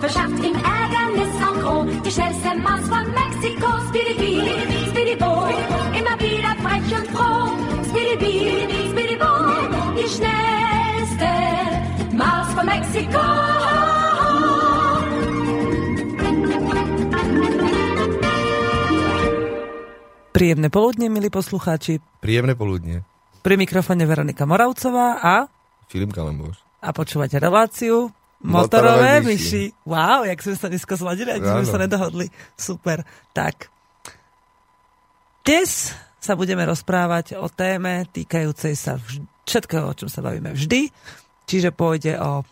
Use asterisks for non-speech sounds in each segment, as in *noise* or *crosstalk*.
verschafft ihm Ärgernis en gros. Die schnellste Maus von Mexiko, Speedy Bee, Speedy Bo, immer wieder frech und froh. Speedy Bee, Speedy Bo, die schnellste Maus von Mexiko. Príjemné poludne, milí poslucháči. Príjemné poludne. Pri mikrofóne Veronika Moravcová a... Filip Kalemboš. A počúvate reláciu Motorové, Motorové myši. myši. Wow, jak sme sa dneska zladili, ak sme sa nedohodli. Super. Tak. Dnes sa budeme rozprávať o téme týkajúcej sa vž- všetkého, o čom sa bavíme vždy. Čiže pôjde o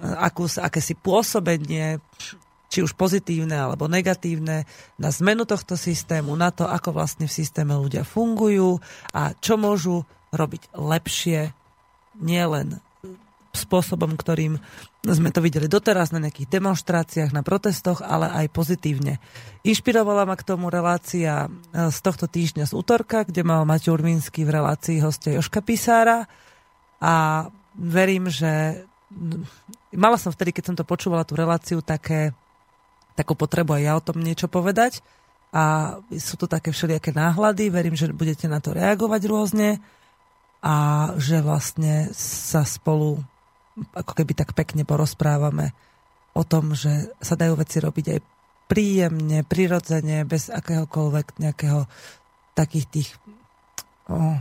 akú, akési pôsobenie či už pozitívne alebo negatívne, na zmenu tohto systému, na to, ako vlastne v systéme ľudia fungujú a čo môžu robiť lepšie, nielen spôsobom, ktorým sme to videli doteraz na nejakých demonstráciách, na protestoch, ale aj pozitívne. Inšpirovala ma k tomu relácia z tohto týždňa z útorka, kde mal Maťo Urmínsky v relácii hostia Joška Písára a verím, že mala som vtedy, keď som to počúvala, tú reláciu, také takú potrebu aj ja o tom niečo povedať. A sú to také všelijaké náhľady, verím, že budete na to reagovať rôzne a že vlastne sa spolu ako keby tak pekne porozprávame o tom, že sa dajú veci robiť aj príjemne, prirodzene, bez akéhokoľvek nejakého takých tých oh,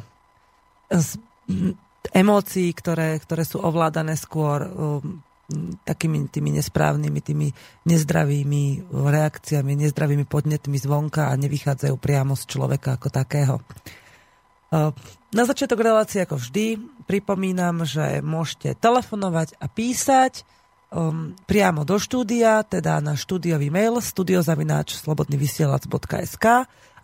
z, emócií, ktoré, ktoré sú ovládané skôr um, takými tými nesprávnymi, tými nezdravými reakciami, nezdravými podnetmi zvonka a nevychádzajú priamo z človeka ako takého. Na začiatok relácie, ako vždy, pripomínam, že môžete telefonovať a písať um, priamo do štúdia, teda na štúdiový mail studiozavináč slobodnyvysielac.sk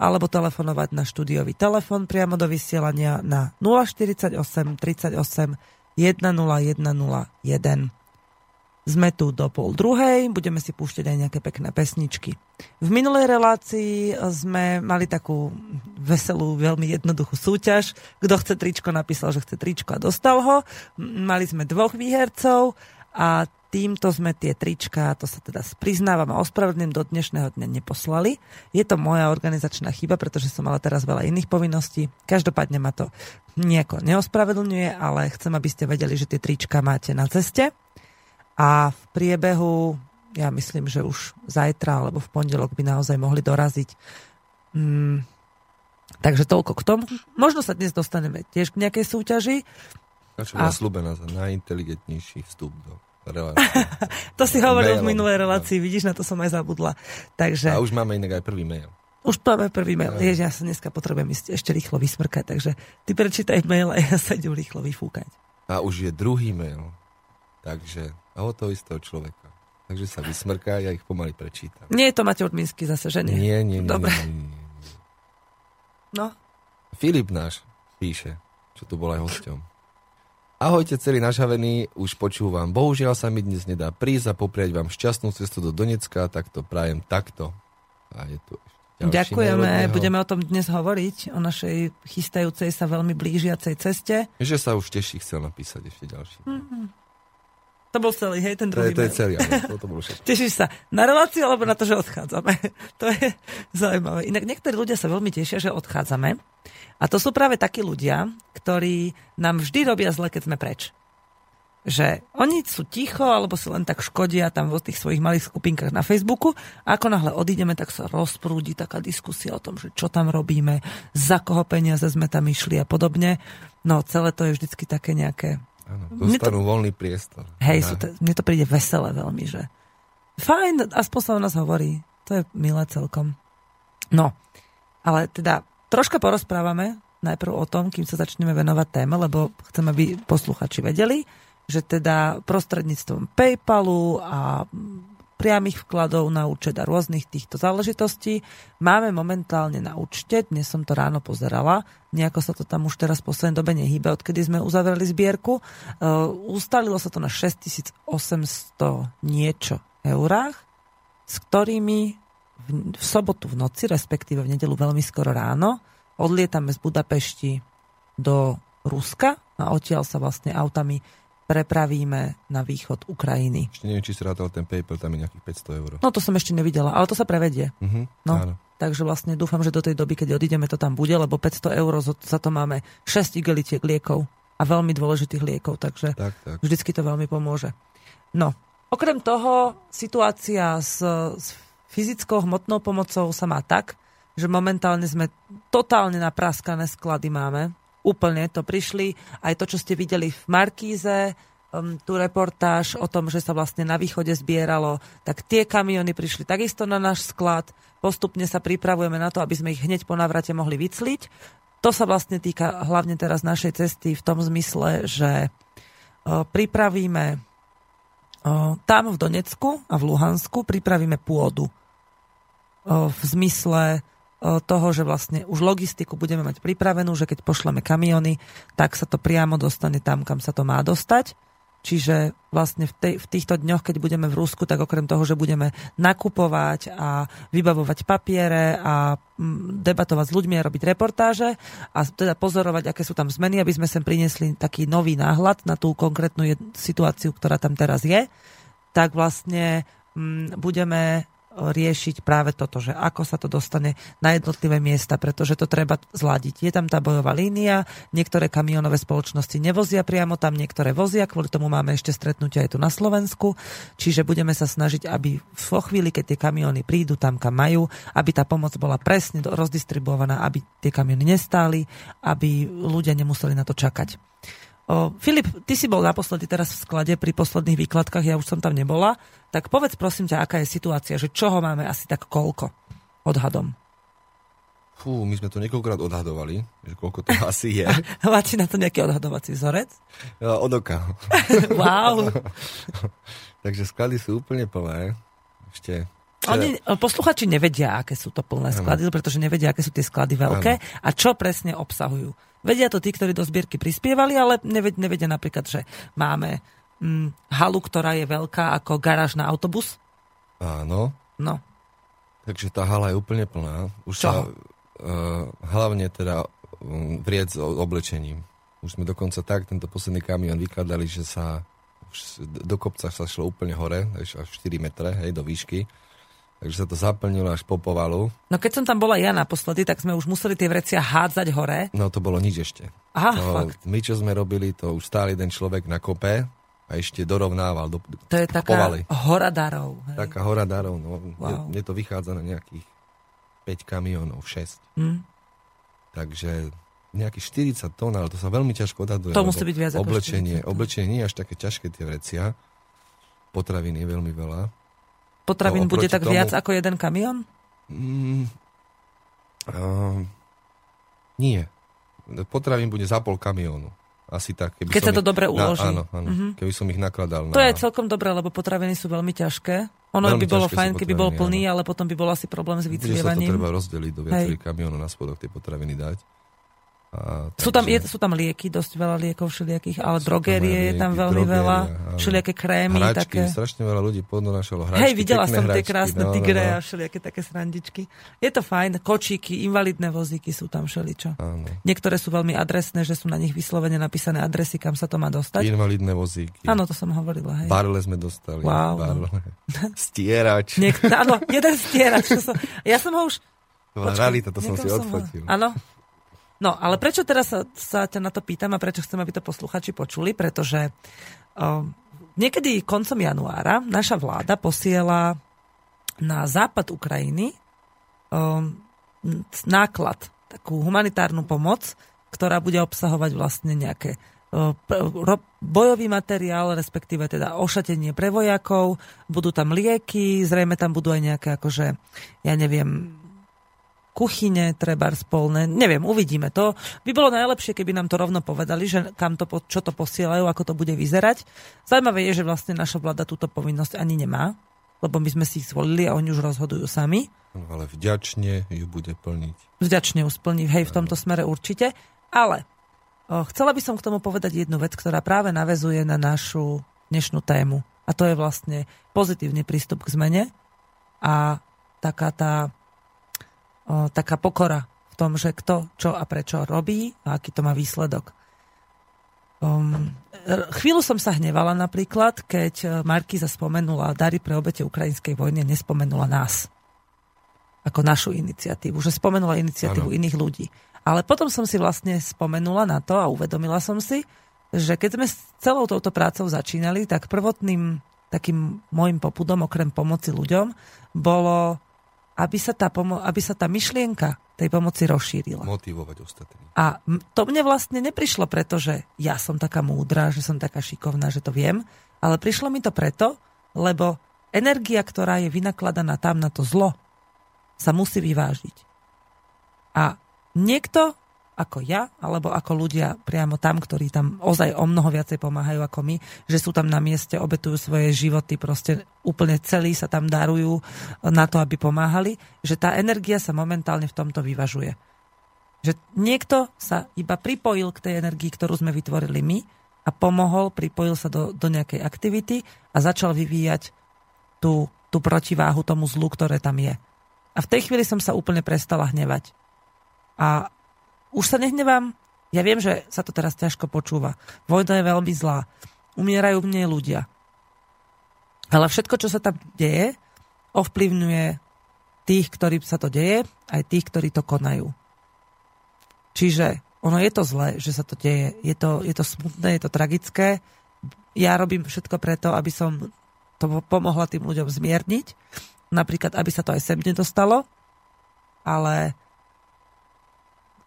alebo telefonovať na štúdiový telefon priamo do vysielania na 048 38 10101. Sme tu do pol druhej, budeme si púšťať aj nejaké pekné pesničky. V minulej relácii sme mali takú veselú, veľmi jednoduchú súťaž. Kto chce tričko, napísal, že chce tričko a dostal ho. Mali sme dvoch výhercov a týmto sme tie trička, to sa teda priznávam a ospravedlňujem, do dnešného dňa neposlali. Je to moja organizačná chyba, pretože som mala teraz veľa iných povinností. Každopádne ma to nejako neospravedlňuje, ale chcem, aby ste vedeli, že tie trička máte na ceste a v priebehu, ja myslím, že už zajtra alebo v pondelok by naozaj mohli doraziť. Mm, takže toľko k tomu. Možno sa dnes dostaneme tiež k nejakej súťaži. Čo a... slúbená za najinteligentnejší vstup do relácie. *laughs* to si hovoril v minulej relácii, vidíš, na to som aj zabudla. Takže... A už máme inak aj prvý mail. Už máme prvý mail. Jež, ja sa dneska potrebujem ísť ešte rýchlo vysmrkať, takže ty prečítaj mail a ja sa idem rýchlo vyfúkať. A už je druhý mail. Takže a od toho človeka. Takže sa vysmrká, ja ich pomaly prečítam. Nie je to Matej Urmínsky zase, že nie? Nie, nie, nie. Dobre. Nie, nie, nie. No. Filip náš píše, čo tu bol aj hosťom. Ahojte, celý nažavený, už počúvam. Bohužiaľ sa mi dnes nedá prísť a popriať vám šťastnú cestu do Donecka, tak to prajem takto. A je tu Ďakujeme, budeme o tom dnes hovoriť, o našej chystajúcej sa veľmi blížiacej ceste. Že sa už teší, chcel napísať ešte ďalší. Mm-hmm. To bol celý, hej, ten druhý To je, to je celý, áno, to, to bol Tešíš sa na reláciu, alebo na to, že odchádzame? *laughs* to je zaujímavé. Inak niektorí ľudia sa veľmi tešia, že odchádzame. A to sú práve takí ľudia, ktorí nám vždy robia zle, keď sme preč. Že oni sú ticho, alebo si len tak škodia tam vo tých svojich malých skupinkách na Facebooku. A ako náhle odídeme, tak sa rozprúdi taká diskusia o tom, že čo tam robíme, za koho peniaze sme tam išli a podobne. No celé to je vždycky také nejaké Áno, dostanú to, voľný priestor. Hej, sú to, mne to príde veselé veľmi, že fajn, aspoň sa o nás hovorí. To je milé celkom. No, ale teda troška porozprávame najprv o tom, kým sa začneme venovať téme, lebo chcem, aby posluchači vedeli, že teda prostredníctvom PayPalu a priamých vkladov na účet a rôznych týchto záležitostí. Máme momentálne na účte, dnes som to ráno pozerala, nejako sa to tam už teraz v poslednej dobe nehýbe, odkedy sme uzavreli zbierku. Uh, ustalilo sa to na 6800 niečo eurách, s ktorými v, v sobotu v noci, respektíve v nedelu veľmi skoro ráno, odlietame z Budapešti do Ruska a odtiaľ sa vlastne autami prepravíme na východ Ukrajiny. Ešte neviem, či si rátal ten paper, tam je nejakých 500 eur. No to som ešte nevidela, ale to sa prevedie. Uh-huh, No. Áno. Takže vlastne dúfam, že do tej doby, keď odídeme, to tam bude, lebo 500 eur za- za to máme 6 igelitiek liekov a veľmi dôležitých liekov, takže Tak, tak. vždycky to veľmi pomôže. No, okrem toho, situácia s, s fyzickou hmotnou pomocou sa má tak, že momentálne sme totálne napraskané sklady máme. Úplne to prišli. Aj to, čo ste videli v Markíze, um, tú reportáž o tom, že sa vlastne na východe zbieralo, tak tie kamiony prišli takisto na náš sklad. Postupne sa pripravujeme na to, aby sme ich hneď po návrate mohli vycliť. To sa vlastne týka hlavne teraz našej cesty v tom zmysle, že o, pripravíme tam v Donecku a v Luhansku pripravíme pôdu. V zmysle toho, že vlastne už logistiku budeme mať pripravenú, že keď pošleme kamiony, tak sa to priamo dostane tam, kam sa to má dostať. Čiže vlastne v, tej, v týchto dňoch, keď budeme v Rusku, tak okrem toho, že budeme nakupovať a vybavovať papiere a mm, debatovať s ľuďmi a robiť reportáže a teda pozorovať, aké sú tam zmeny, aby sme sem priniesli taký nový náhľad na tú konkrétnu situáciu, ktorá tam teraz je, tak vlastne mm, budeme riešiť práve toto, že ako sa to dostane na jednotlivé miesta, pretože to treba zladiť. Je tam tá bojová línia, niektoré kamionové spoločnosti nevozia priamo tam, niektoré vozia, kvôli tomu máme ešte stretnutia aj tu na Slovensku, čiže budeme sa snažiť, aby vo chvíli, keď tie kamiony prídu tam, kam majú, aby tá pomoc bola presne rozdistribuovaná, aby tie kamiony nestáli, aby ľudia nemuseli na to čakať. O, Filip, ty si bol naposledy teraz v sklade pri posledných výkladkách, ja už som tam nebola. Tak povedz prosím ťa, aká je situácia, že čoho máme asi tak koľko odhadom? Fú, my sme to niekoľkokrát odhadovali, že koľko to *laughs* asi je. Máte na to nejaký odhadovací vzorec? Ja, Od oka. *laughs* Wow. *laughs* Takže sklady sú úplne plné. Ešte... Oni, posluchači nevedia, aké sú to plné sklady, pretože nevedia, aké sú tie sklady veľké a čo presne obsahujú. Vedia to tí, ktorí do zbierky prispievali, ale nevedia, napríklad, že máme mm, halu, ktorá je veľká ako garáž na autobus. Áno. No, Takže tá hala je úplne plná. Už Čoho? sa uh, hlavne teda um, vriec s oblečením. Už sme dokonca tak tento posledný kamion vykladali, že sa už do kopca sa šlo úplne hore, až až 4 metre, hej, do výšky. Takže sa to zaplnilo až po povalu. No keď som tam bola ja naposledy, tak sme už museli tie vrecia hádzať hore. No to bolo nič ešte. Aha, to, fakt. my, čo sme robili, to už stál jeden človek na kope a ešte dorovnával. Do, To je taká povali. hora darov. Hej. Taká hora darov. No, Wow. mne, mne to vychádza na nejakých 5 kamionov, 6. Hm. Takže nejakých 40 tón, ale to sa veľmi ťažko odhaduje. To musí byť viac ako oblečenie, 40 tón. oblečenie nie je až také ťažké tie vrecia. Potravín je veľmi veľa. Potravín No, bude tak tomu- viac ako jeden kamión? Mm, uh, nie. Potravín bude za pol kamiónu. Asi tak. Keby Keď sa to ich- dobre uloží. Na, áno, áno. Mhm. Keby som ich nakladal To na... je celkom dobré, lebo potraviny sú veľmi ťažké. Ono Veľmi by bolo fajn, keby bol plný, ale potom by bol asi problém s Bude sa to treba rozdeliť do viacerých kamionov na spodok tie potraviny dať. A, Sú tam, je, takže- sú tam lieky, dosť veľa liekov všelijakých, ale drogérie je tam veľmi veľa, všelijaké krémy, hračky, také. strašne veľa ľudí podnonášalo hračky. Hej, videla som tie hračky, krásne no, no, tigre no. a všelijaké také srandičky. Je to fajn, kočíky, invalidné vozíky sú tam všeličo. Áno. Niektoré sú veľmi adresné, že sú na nich vyslovene napísané adresy, kam sa to má dostať. Invalidné vozíky. Áno, to som hovorila, hej. Barle sme dostali. Wow, barle. *laughs* Stierač. Niek- áno, jeden stierač. Som, ja som ho už... To bola Počkaj, realita, to som si ho- odfotil. Áno. No, ale prečo teraz sa, sa ťa na to pýtam a prečo chcem, aby to posluchači počuli? Pretože um, niekedy koncom januára naša vláda posiela na západ Ukrajiny um, náklad, takú humanitárnu pomoc, ktorá bude obsahovať vlastne nejaké uh, bojový materiál, respektíve teda ošatenie pre vojakov, budú tam lieky, zrejme tam budú aj nejaké akože, ja neviem, kuchyne, treba spolné, neviem, uvidíme to. By bolo najlepšie, keby nám to rovno povedali, že kam to, čo to posielajú, ako to bude vyzerať. Zajímavé je, že vlastne naša vláda túto povinnosť ani nemá, lebo my sme si ich zvolili a oni už rozhodujú sami. No, ale vďačne ju bude plniť. Vďačne ju splní, hej, v tomto smere určite. Ale o, chcela by som k tomu povedať jednu vec, ktorá práve navezuje na našu dnešnú tému. A to je vlastne pozitívny prístup k zmene a taká tá taká pokora v tom, že kto, čo a prečo robí a aký to má výsledok. Um, chvíľu som sa hnevala napríklad, keď e, Markiza spomenula dary pre obete ukrajinskej vojny nespomenula nás ako našu iniciatívu, že spomenula iniciatívu ano. iných ľudí. Ale potom som si vlastne spomenula na to a uvedomila som si, že keď sme s celou touto prácou začínali, tak prvotným takým môjim popudom, okrem pomoci ľuďom, bolo, aby sa tá, pomo- aby sa tá myšlienka tej pomoci rozšírila. Motivovať ostatných. A to mne vlastne neprišlo preto, že ja som taká múdra, že som taká šikovná, že to viem, ale prišlo mi to preto, lebo energia, ktorá je vynakladaná tam na to zlo, sa musí vyvážiť. A niekto ako ja, alebo ako ľudia priamo tam, ktorí tam ozaj o mnoho viacej pomáhajú ako my, že sú tam na mieste, obetujú svoje životy, proste úplne celí sa tam darujú na to, aby pomáhali, že tá energia sa momentálne v tomto vyvažuje. Že niekto sa iba pripojil k tej energii, ktorú sme vytvorili my a pomohol, pripojil sa do, do nejakej aktivity a začal vyvíjať tú, tú protiváhu tomu zlu, ktoré tam je. A v tej chvíli som sa úplne prestala hnevať. A už sa nehnevám. Ja viem, že sa to teraz ťažko počúva. Vojna je veľmi zlá. Umierajú v nej ľudia. Ale všetko, čo sa tam deje, ovplyvňuje tých, ktorí sa to deje, aj tých, ktorí to konajú. Čiže ono je to zlé, že sa to deje. Je to, je to smutné, je to tragické. Ja robím všetko preto, aby som to pomohla tým ľuďom zmierniť. Napríklad, aby sa to aj sem nedostalo. Ale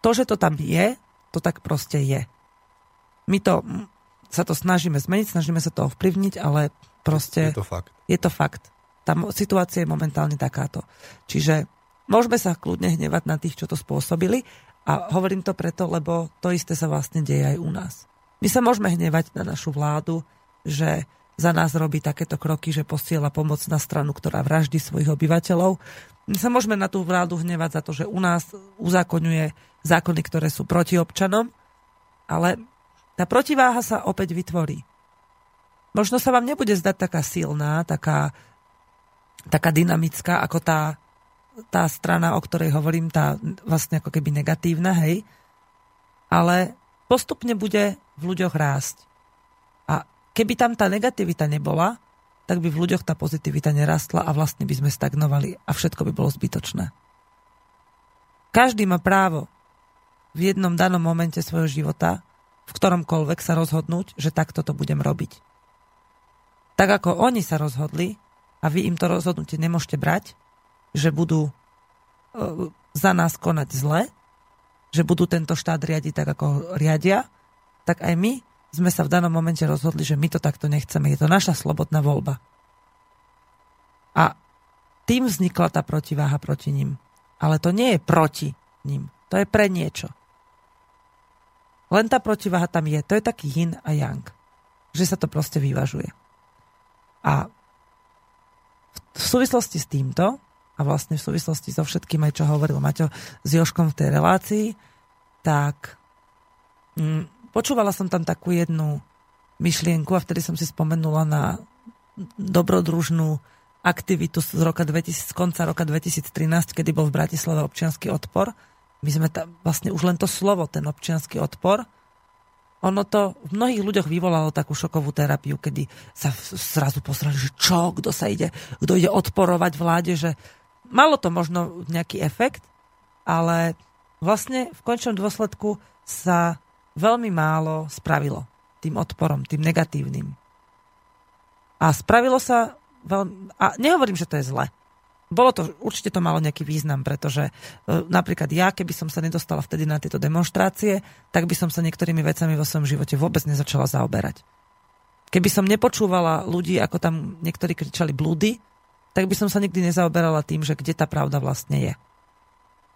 to, že to tam je, to tak proste je. My to sa to snažíme zmeniť, snažíme sa to ovplyvniť, ale proste... Je to fakt. Je to fakt. Tá situácia je momentálne takáto. Čiže môžeme sa kľudne hnevať na tých, čo to spôsobili a hovorím to preto, lebo to isté sa vlastne deje aj u nás. My sa môžeme hnevať na našu vládu, že za nás robí takéto kroky, že posiela pomoc na stranu, ktorá vraždí svojich obyvateľov. My sa môžeme na tú vládu hnevať za to, že u nás uzákonňuje zákony, ktoré sú proti občanom, ale tá protiváha sa opäť vytvorí. Možno sa vám nebude zdať taká silná, taká, taká dynamická, ako tá, tá strana, o ktorej hovorím, tá vlastne ako keby negatívna, hej, ale postupne bude v ľuďoch rásť. Keby tam tá negativita nebola, tak by v ľuďoch tá pozitivita nerastla a vlastne by sme stagnovali a všetko by bolo zbytočné. Každý má právo v jednom danom momente svojho života, v ktoromkoľvek sa rozhodnúť, že takto to budem robiť. Tak ako oni sa rozhodli a vy im to rozhodnutie nemôžete brať, že budú e, za nás konať zle, že budú tento štát riadiť tak, ako riadia, tak aj my sme sa v danom momente rozhodli, že my to takto nechceme. Je to naša slobodná voľba. A tým vznikla tá protiváha proti ním. Ale to nie je proti ním. To je pre niečo. Len tá protiváha tam je. To je taký yin a yang. Že sa to proste vyvažuje. A v súvislosti s týmto a vlastne v súvislosti so všetkým aj čo hovoril Maťo s Joškom v tej relácii, tak mm, Počúvala som tam takú jednu myšlienku a vtedy som si spomenula na dobrodružnú aktivitu z, roka 2000, z konca roka 2013, kedy bol v Bratislave občianský odpor. My sme tam vlastne už len to slovo, ten občianský odpor, ono to v mnohých ľuďoch vyvolalo takú šokovú terapiu, kedy sa zrazu posrali, že čo, kto sa ide, kto ide odporovať vláde, že malo to možno nejaký efekt, ale vlastne v končnom dôsledku sa veľmi málo spravilo tým odporom, tým negatívnym. A spravilo sa veľmi... A nehovorím, že to je zle. Bolo to, určite to malo nejaký význam, pretože e, napríklad ja, keby som sa nedostala vtedy na tieto demonstrácie, tak by som sa niektorými vecami vo svojom živote vôbec nezačala zaoberať. Keby som nepočúvala ľudí, ako tam niektorí kričali blúdy, tak by som sa nikdy nezaoberala tým, že kde tá pravda vlastne je.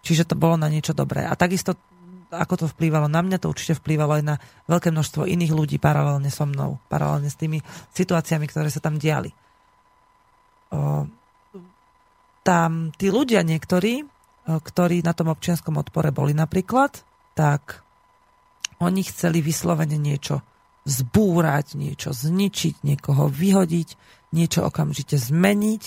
Čiže to bolo na niečo dobré. A takisto ako to vplývalo na mňa, to určite vplývalo aj na veľké množstvo iných ľudí paralelne so mnou, paralelne s tými situáciami, ktoré sa tam diali. tam tí ľudia niektorí, ktorí na tom občianskom odpore boli napríklad, tak oni chceli vyslovene niečo zbúrať, niečo zničiť, niekoho vyhodiť, niečo okamžite zmeniť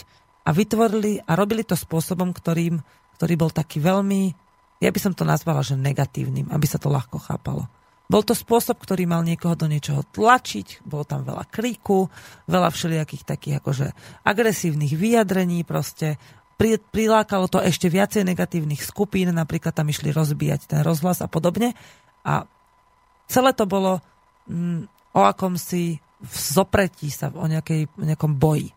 a vytvorili a robili to spôsobom, ktorým, ktorý bol taký veľmi, ja by som to nazvala, že negatívnym, aby sa to ľahko chápalo. Bol to spôsob, ktorý mal niekoho do niečoho tlačiť, bolo tam veľa kríku, veľa všelijakých takých akože agresívnych vyjadrení, proste pri, prilákalo to ešte viacej negatívnych skupín, napríklad tam išli rozbíjať ten rozhlas a podobne. A celé to bolo mm, o akomsi zopretí sa, o nejakej, nejakom boji.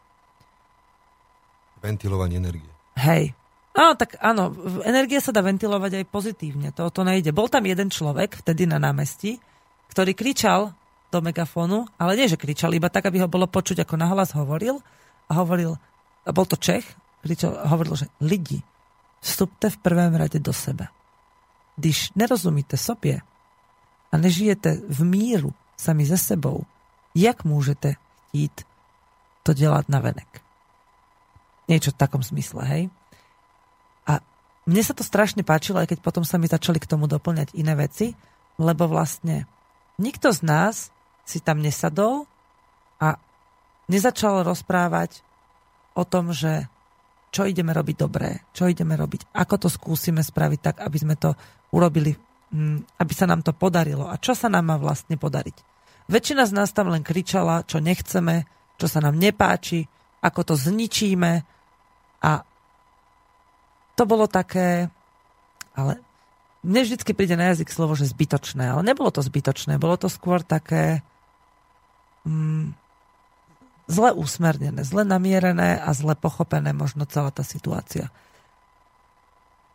Ventilovanie energie. Hej. Áno, tak áno, energia sa dá ventilovať aj pozitívne, to, to nejde. Bol tam jeden človek vtedy na námestí, ktorý kričal do megafónu, ale nie, že kričal, iba tak, aby ho bolo počuť, ako nahlas hovoril. A hovoril, a bol to Čech, kričal, hovoril, že lidi, vstupte v prvém rade do sebe. Když nerozumíte sobě a nežijete v míru sami ze sebou, jak môžete chtít to dělat na venek? Niečo v takom zmysle, hej? Mne sa to strašne páčilo, aj keď potom sa mi začali k tomu doplňať iné veci, lebo vlastne nikto z nás si tam nesadol a nezačal rozprávať o tom, že čo ideme robiť dobré, čo ideme robiť, ako to skúsime spraviť tak, aby sme to urobili, mm, aby sa nám to podarilo a čo sa nám má vlastne podariť. Väčšina z nás tam len kričala, čo nechceme, čo sa nám nepáči, ako to zničíme a to bolo také, ale mne vždycky príde na jazyk slovo, že zbytočné, ale nebolo to zbytočné, bolo to skôr také mm, zle úsmernené, zle namierené a zle pochopené možno celá tá situácia.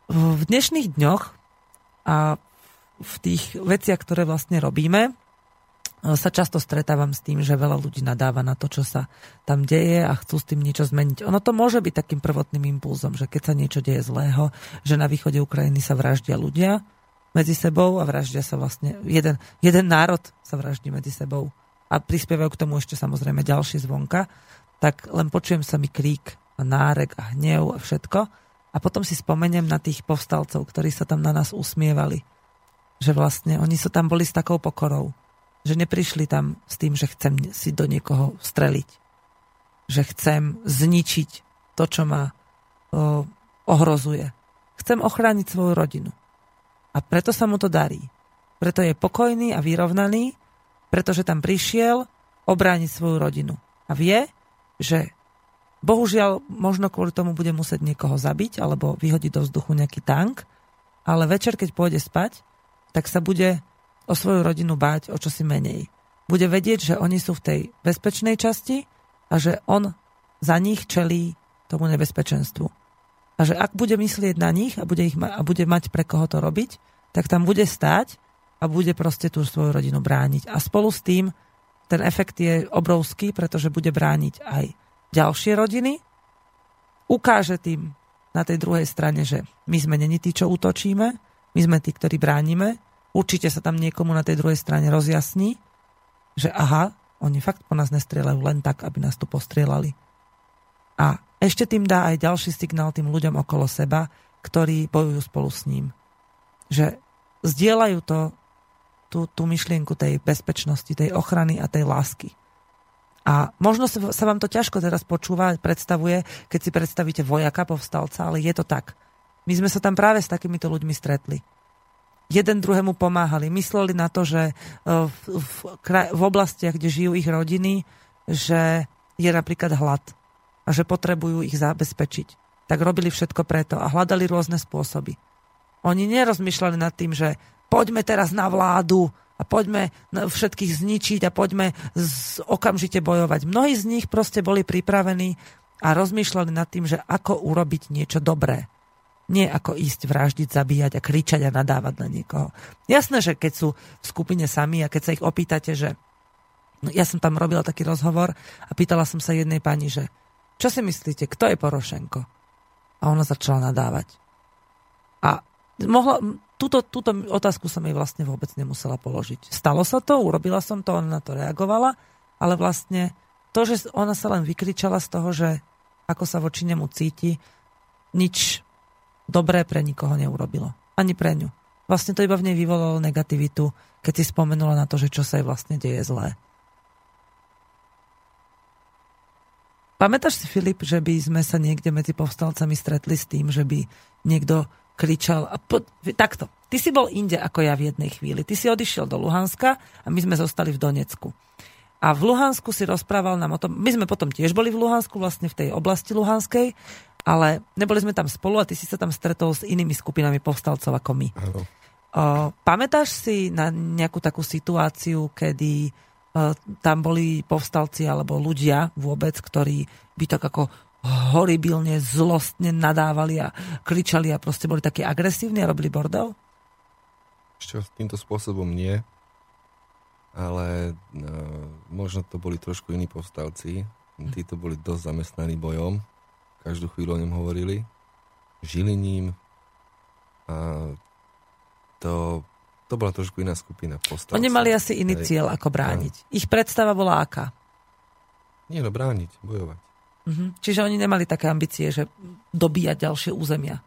V dnešných dňoch a v tých veciach, ktoré vlastne robíme, sa často stretávam s tým, že veľa ľudí nadáva na to, čo sa tam deje a chcú s tým niečo zmeniť. Ono to môže byť takým prvotným impulzom, že keď sa niečo deje zlého, že na východe Ukrajiny sa vraždia ľudia medzi sebou a vraždia sa vlastne, jeden, jeden národ sa vraždí medzi sebou a prispievajú k tomu ešte samozrejme ďalší zvonka, tak len počujem sa mi krík a nárek a hnev a všetko a potom si spomeniem na tých povstalcov, ktorí sa tam na nás usmievali. Že vlastne oni sú tam boli s takou pokorou že neprišli tam s tým, že chcem si do niekoho streliť. Že chcem zničiť to, čo ma o, ohrozuje. Chcem ochrániť svoju rodinu. A preto sa mu to darí. Preto je pokojný a vyrovnaný, pretože tam prišiel obrániť svoju rodinu. A vie, že bohužiaľ možno kvôli tomu bude musieť niekoho zabiť alebo vyhodiť do vzduchu nejaký tank, ale večer, keď pôjde spať, tak sa bude o svoju rodinu báť o čosi menej. Bude vedieť, že oni sú v tej bezpečnej časti a že on za nich čelí tomu nebezpečenstvu. A že ak bude myslieť na nich a bude, ich ma- a bude mať pre koho to robiť, tak tam bude stáť a bude proste tú svoju rodinu brániť. A spolu s tým ten efekt je obrovský, pretože bude brániť aj ďalšie rodiny, ukáže tým na tej druhej strane, že my sme není tí, čo útočíme, my sme tí, ktorí bránime určite sa tam niekomu na tej druhej strane rozjasní, že aha, oni fakt po nás nestrieľajú len tak, aby nás tu postrieľali. A ešte tým dá aj ďalší signál tým ľuďom okolo seba, ktorí bojujú spolu s ním. Že zdieľajú to, tú, tú myšlienku tej bezpečnosti, tej ochrany a tej lásky. A možno sa vám to ťažko teraz počúva, predstavuje, keď si predstavíte vojaka, povstalca, ale je to tak. My sme sa tam práve s takýmito ľuďmi stretli jeden druhému pomáhali. Mysleli na to, že e, v, v, v oblastiach, kde žijú ich rodiny, že je napríklad hlad a že potrebujú ich zabezpečiť. Tak robili všetko preto a hľadali rôzne spôsoby. Oni nerozmýšľali nad tým, že poďme teraz na vládu a poďme všetkých zničiť a poďme z, okamžite bojovať. Mnohí z nich proste boli pripravení a rozmýšľali nad tým, že ako urobiť niečo dobré. Nie ako ísť vraždiť, zabíjať a kričať a nadávať na niekoho. Jasné, že keď sú v skupine sami a keď sa ich opýtate, že no, ja som tam robila taký rozhovor a pýtala som sa jednej pani, že čo si myslíte, kto je Porošenko? A ona začala nadávať. A mohla, túto, túto otázku som jej vlastne vôbec nemusela položiť. Stalo sa to, urobila som to, ona na to reagovala, ale vlastne to, že ona sa len vykričala z toho, že ako sa voči nemu cíti, nič dobré pre nikoho neurobilo. Ani pre ňu. Vlastne to iba v nej vyvolalo negativitu, keď si spomenula na to, že čo sa jej vlastne deje zlé. Pamätáš si, Filip, že by sme sa niekde medzi povstalcami stretli s tým, že by niekto kričal a po, takto. Ty si bol inde ako ja v jednej chvíli. Ty si odišiel do Luhanska a my sme zostali v Donecku. A v Luhansku si rozprával nám o tom, my sme potom tiež boli v Luhansku, vlastne v tej oblasti Luhanskej, ale neboli sme tam spolu a ty si sa tam stretol s inými skupinami povstalcov ako my. Áno. O, pamätáš si na nejakú takú situáciu, kedy tam boli povstalci alebo ľudia vôbec, ktorí by tak ako horibilne, zlostne nadávali a kričali a proste boli takí agresívni a robili bordel? Ešte týmto spôsobom nie, ale no, možno to boli trošku iní povstalci. Títo boli dosť zamestnaní bojom, každú chvíľu o ňom hovorili, žili ním a to to bola trošku iná skupina postav. Oni mali asi iný Hej. cieľ, ako brániť. No. Ich predstava bola aká? Nie, no brániť, bojovať. Uh-huh. Čiže oni nemali také ambície, že dobíjať ďalšie územia.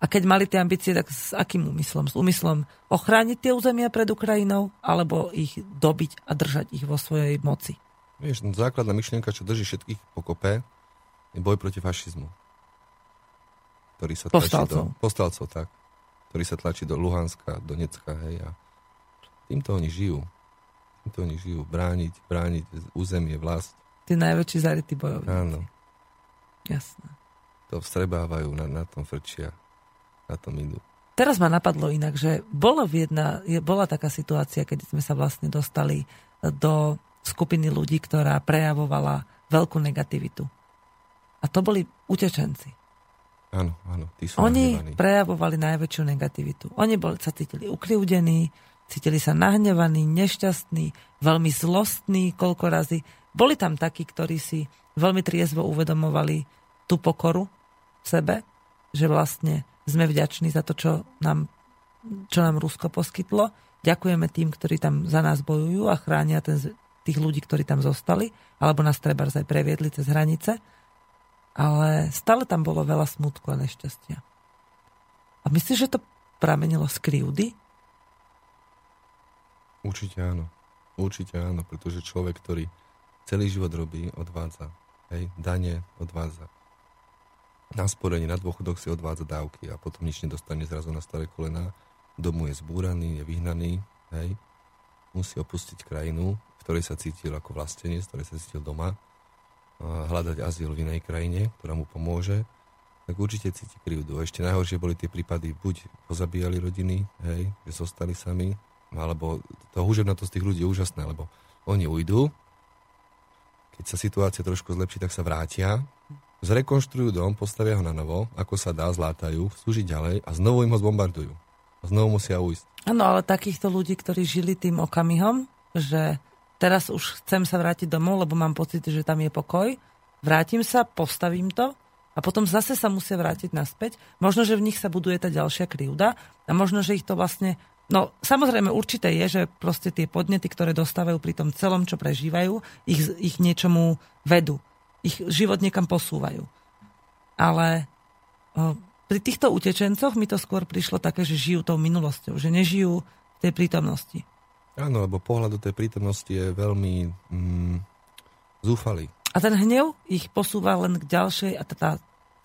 A keď mali tie ambície, tak s akým úmyslom? S úmyslom ochrániť tie územia pred Ukrajinou, alebo ich dobiť a držať ich vo svojej moci? Vieš, základná myšlienka, čo drží všetkých pokope, je boj proti fašizmu. Ktorý sa Povstalcov. Do, povstalcov, tak ktorý sa tlačí do Luhanska, do Necka, hej, a týmto oni žijú. Týmto oni žijú. Brániť, brániť územie, vlast. Tí najväčší zarytí bojovníci. Áno. Jasné. To vstrebávajú, na, na tom frčia. Na tom idú. Teraz ma napadlo inak, že bolo jedna, bola taká situácia, kedy sme sa vlastne dostali do skupiny ľudí, ktorá prejavovala veľkú negativitu. A to boli utečenci. Áno, áno. Tí sú Oni nahnevaní. prejavovali najväčšiu negativitu. Oni boli, sa cítili ukriúdení, cítili sa nahnevaní, nešťastní, veľmi zlostní koľko razy. Boli tam takí, ktorí si veľmi triezvo uvedomovali tú pokoru v sebe, že vlastne sme vďační za to, čo nám, čo nám Rusko poskytlo. Ďakujeme tým, ktorí tam za nás bojujú a chránia ten, tých ľudí, ktorí tam zostali, alebo nás treba aj previedli cez hranice ale stále tam bolo veľa smutku a nešťastia. A myslíš, že to pramenilo z krivdy? Určite áno. Určite áno, pretože človek, ktorý celý život robí, odvádza. Hej, dane odvádza. Na sporenie, na dôchodok si odvádza dávky a potom nič nedostane zrazu na staré kolená. Domu je zbúraný, je vyhnaný, hej. Musí opustiť krajinu, v ktorej sa cítil ako vlastenec, v ktorej sa cítil doma hľadať azyl v inej krajine, ktorá mu pomôže, tak určite cíti krivdu. Ešte najhoršie boli tie prípady, buď pozabíjali rodiny, hej, že zostali sami, alebo to húževnatosť tých ľudí je úžasná, lebo oni ujdu, keď sa situácia trošku zlepší, tak sa vrátia, zrekonštruujú dom, postavia ho na novo, ako sa dá, zlátajú, slúžiť ďalej a znovu im ho zbombardujú. A znovu musia ujsť. Áno, ale takýchto ľudí, ktorí žili tým okamihom, že teraz už chcem sa vrátiť domov, lebo mám pocit, že tam je pokoj. Vrátim sa, postavím to a potom zase sa musia vrátiť naspäť. Možno, že v nich sa buduje tá ďalšia krivda a možno, že ich to vlastne... No, samozrejme, určité je, že proste tie podnety, ktoré dostávajú pri tom celom, čo prežívajú, ich, ich niečomu vedú. Ich život niekam posúvajú. Ale o, pri týchto utečencoch mi to skôr prišlo také, že žijú tou minulosťou, že nežijú v tej prítomnosti. Áno, lebo pohľad do tej prítomnosti je veľmi mm, zúfalý. A ten hnev ich posúva len k ďalšej, a tá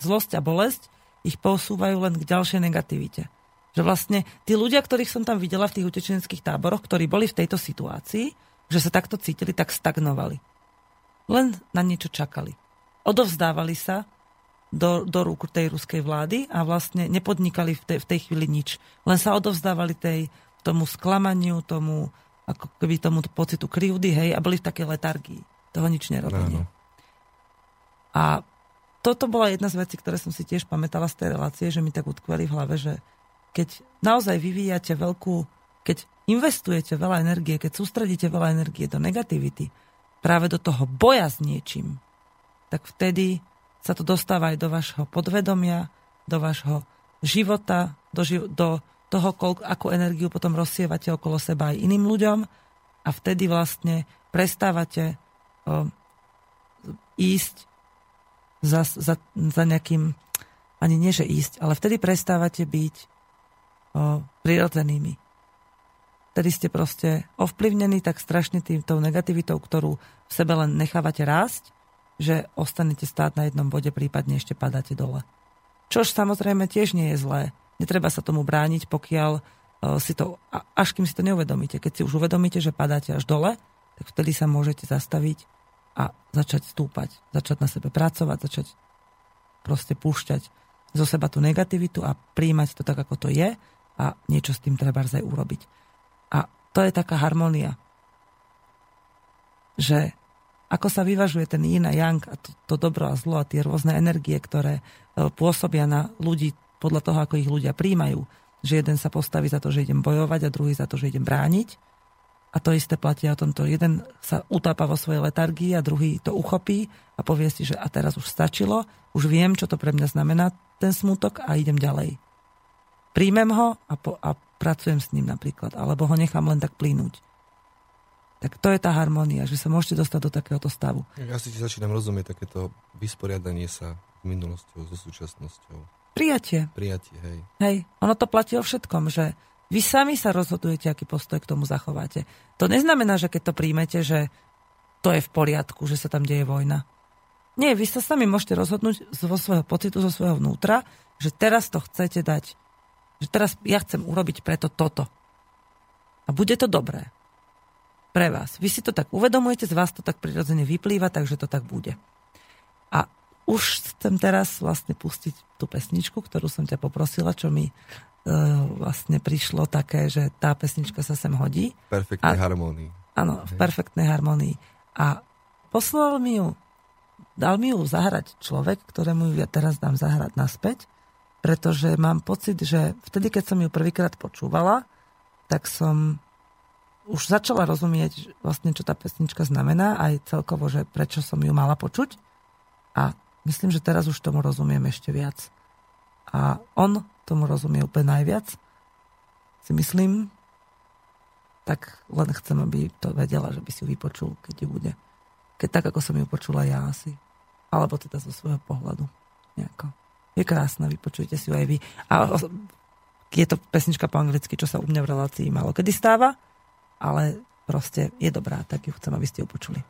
zlosť a bolesť ich posúvajú len k ďalšej negativite. Že vlastne tí ľudia, ktorých som tam videla v tých utečenských táboroch, ktorí boli v tejto situácii, že sa takto cítili, tak stagnovali. Len na niečo čakali. Odovzdávali sa do, do rúk tej ruskej vlády a vlastne nepodnikali v tej, v tej chvíli nič. Len sa odovzdávali tej, tomu sklamaniu, tomu, ako keby tomu pocitu krivdy, hej, a boli v takej letargii. Toho nič nerobenia. A toto bola jedna z vecí, ktoré som si tiež pamätala z tej relácie, že mi tak utkveli v hlave, že keď naozaj vyvíjate veľkú, keď investujete veľa energie, keď sústredíte veľa energie do negativity, práve do toho boja s niečím, tak vtedy sa to dostáva aj do vašho podvedomia, do vašho života, do, ži- do toho, koľko, akú energiu potom rozsievate okolo seba aj iným ľuďom a vtedy vlastne prestávate o, ísť za, za, za nejakým, ani nie že ísť, ale vtedy prestávate byť o, prirodzenými. Vtedy ste proste ovplyvnení tak strašne týmto negativitou, ktorú v sebe len nechávate rásť, že ostanete stáť na jednom bode, prípadne ešte padáte dole. Čož samozrejme tiež nie je zlé. Netreba sa tomu brániť, pokiaľ si to, až kým si to neuvedomíte. Keď si už uvedomíte, že padáte až dole, tak vtedy sa môžete zastaviť a začať stúpať, začať na sebe pracovať, začať proste púšťať zo seba tú negativitu a príjmať to tak, ako to je a niečo s tým treba aj urobiť. A to je taká harmonia, že ako sa vyvažuje ten yin a yang a to, to dobro a zlo a tie rôzne energie, ktoré e, pôsobia na ľudí podľa toho, ako ich ľudia príjmajú, že jeden sa postaví za to, že idem bojovať a druhý za to, že idem brániť a to isté platí o tomto. Jeden sa utápa vo svojej letargii a druhý to uchopí a povie si, že a teraz už stačilo, už viem, čo to pre mňa znamená, ten smutok a idem ďalej. Príjmem ho a, po, a pracujem s ním napríklad, alebo ho nechám len tak plínuť. Tak to je tá harmónia, že sa môžete dostať do takéhoto stavu. Ja si začínam rozumieť takéto vysporiadanie sa minulosťou, so súčasnosťou. Prijatie. Prijatie, hej. Hej, ono to platí o všetkom, že vy sami sa rozhodujete, aký postoj k tomu zachováte. To neznamená, že keď to príjmete, že to je v poriadku, že sa tam deje vojna. Nie, vy sa sami môžete rozhodnúť zo svojho pocitu, zo svojho vnútra, že teraz to chcete dať. Že teraz ja chcem urobiť preto toto. A bude to dobré. Pre vás. Vy si to tak uvedomujete, z vás to tak prirodzene vyplýva, takže to tak bude. A už chcem teraz vlastne pustiť tú pesničku, ktorú som ťa poprosila, čo mi E, vlastne prišlo také, že tá pesnička sa sem hodí. V perfektnej a, harmonii. Áno, v perfektnej harmonii. A poslal mi ju, dal mi ju zahrať človek, ktorému ju ja teraz dám zahrať naspäť, pretože mám pocit, že vtedy, keď som ju prvýkrát počúvala, tak som už začala rozumieť vlastne, čo tá pesnička znamená, aj celkovo, že prečo som ju mala počuť. A myslím, že teraz už tomu rozumiem ešte viac. A on tomu rozumie úplne najviac, si myslím, tak len chcem, aby to vedela, že by si ju vypočul, keď ju bude. Keď tak, ako som ju počula ja asi. Alebo teda zo svojho pohľadu. Nejako. Je krásna, vypočujte si ju aj vy. A je to pesnička po anglicky, čo sa u mňa v relácii malo kedy stáva, ale proste je dobrá, tak ju chcem, aby ste ju počuli.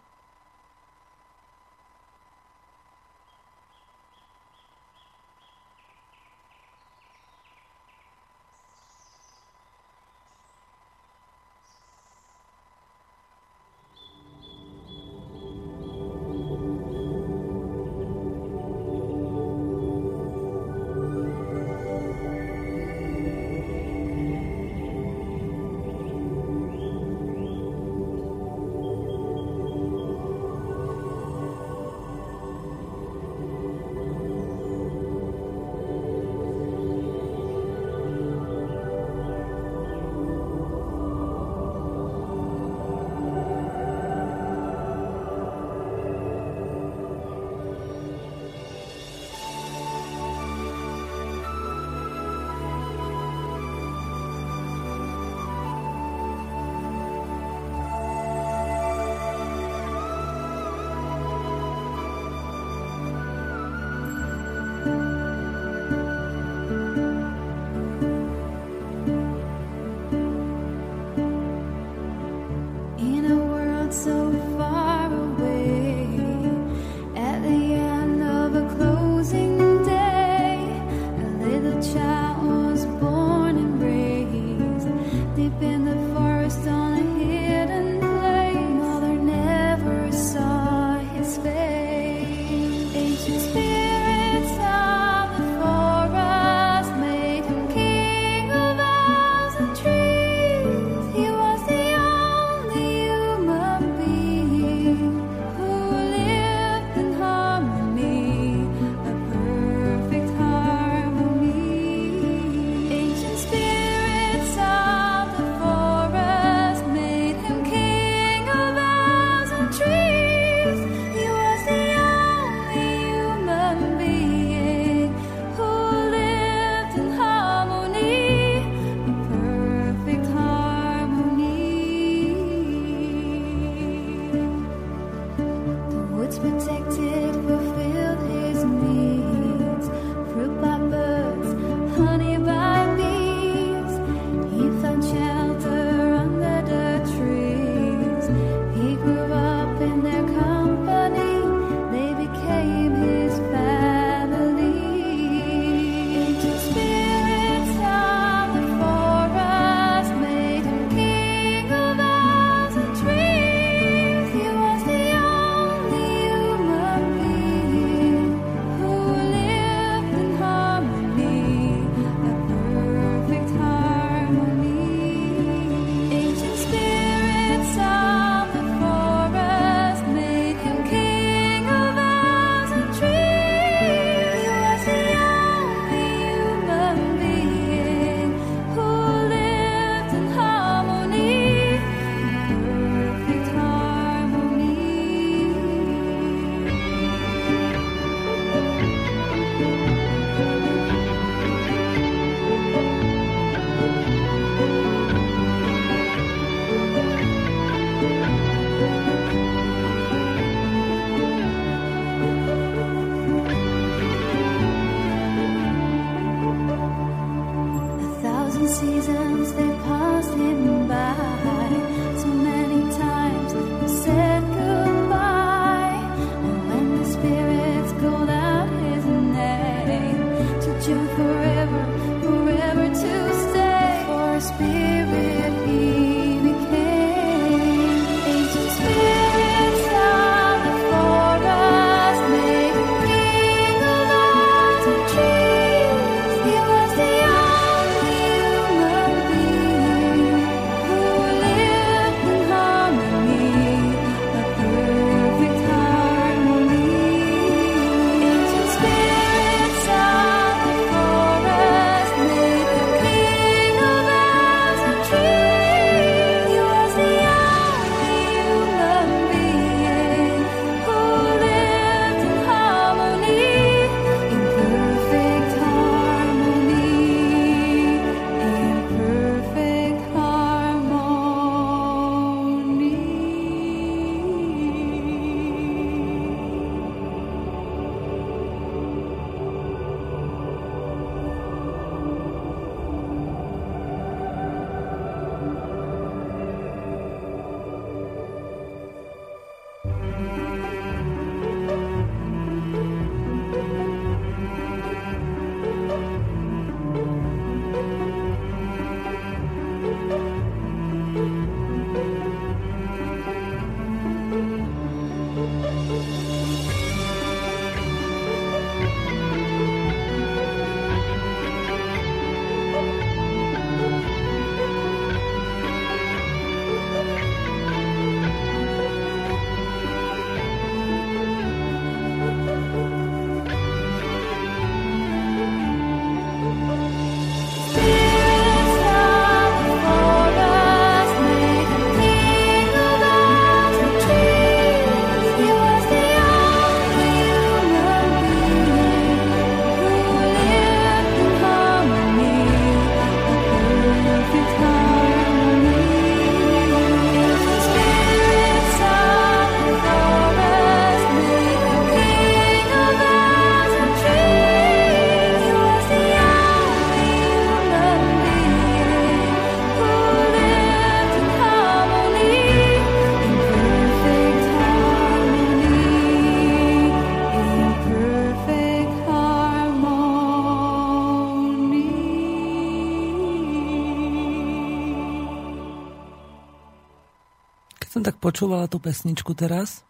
Počúvala tú pesničku teraz,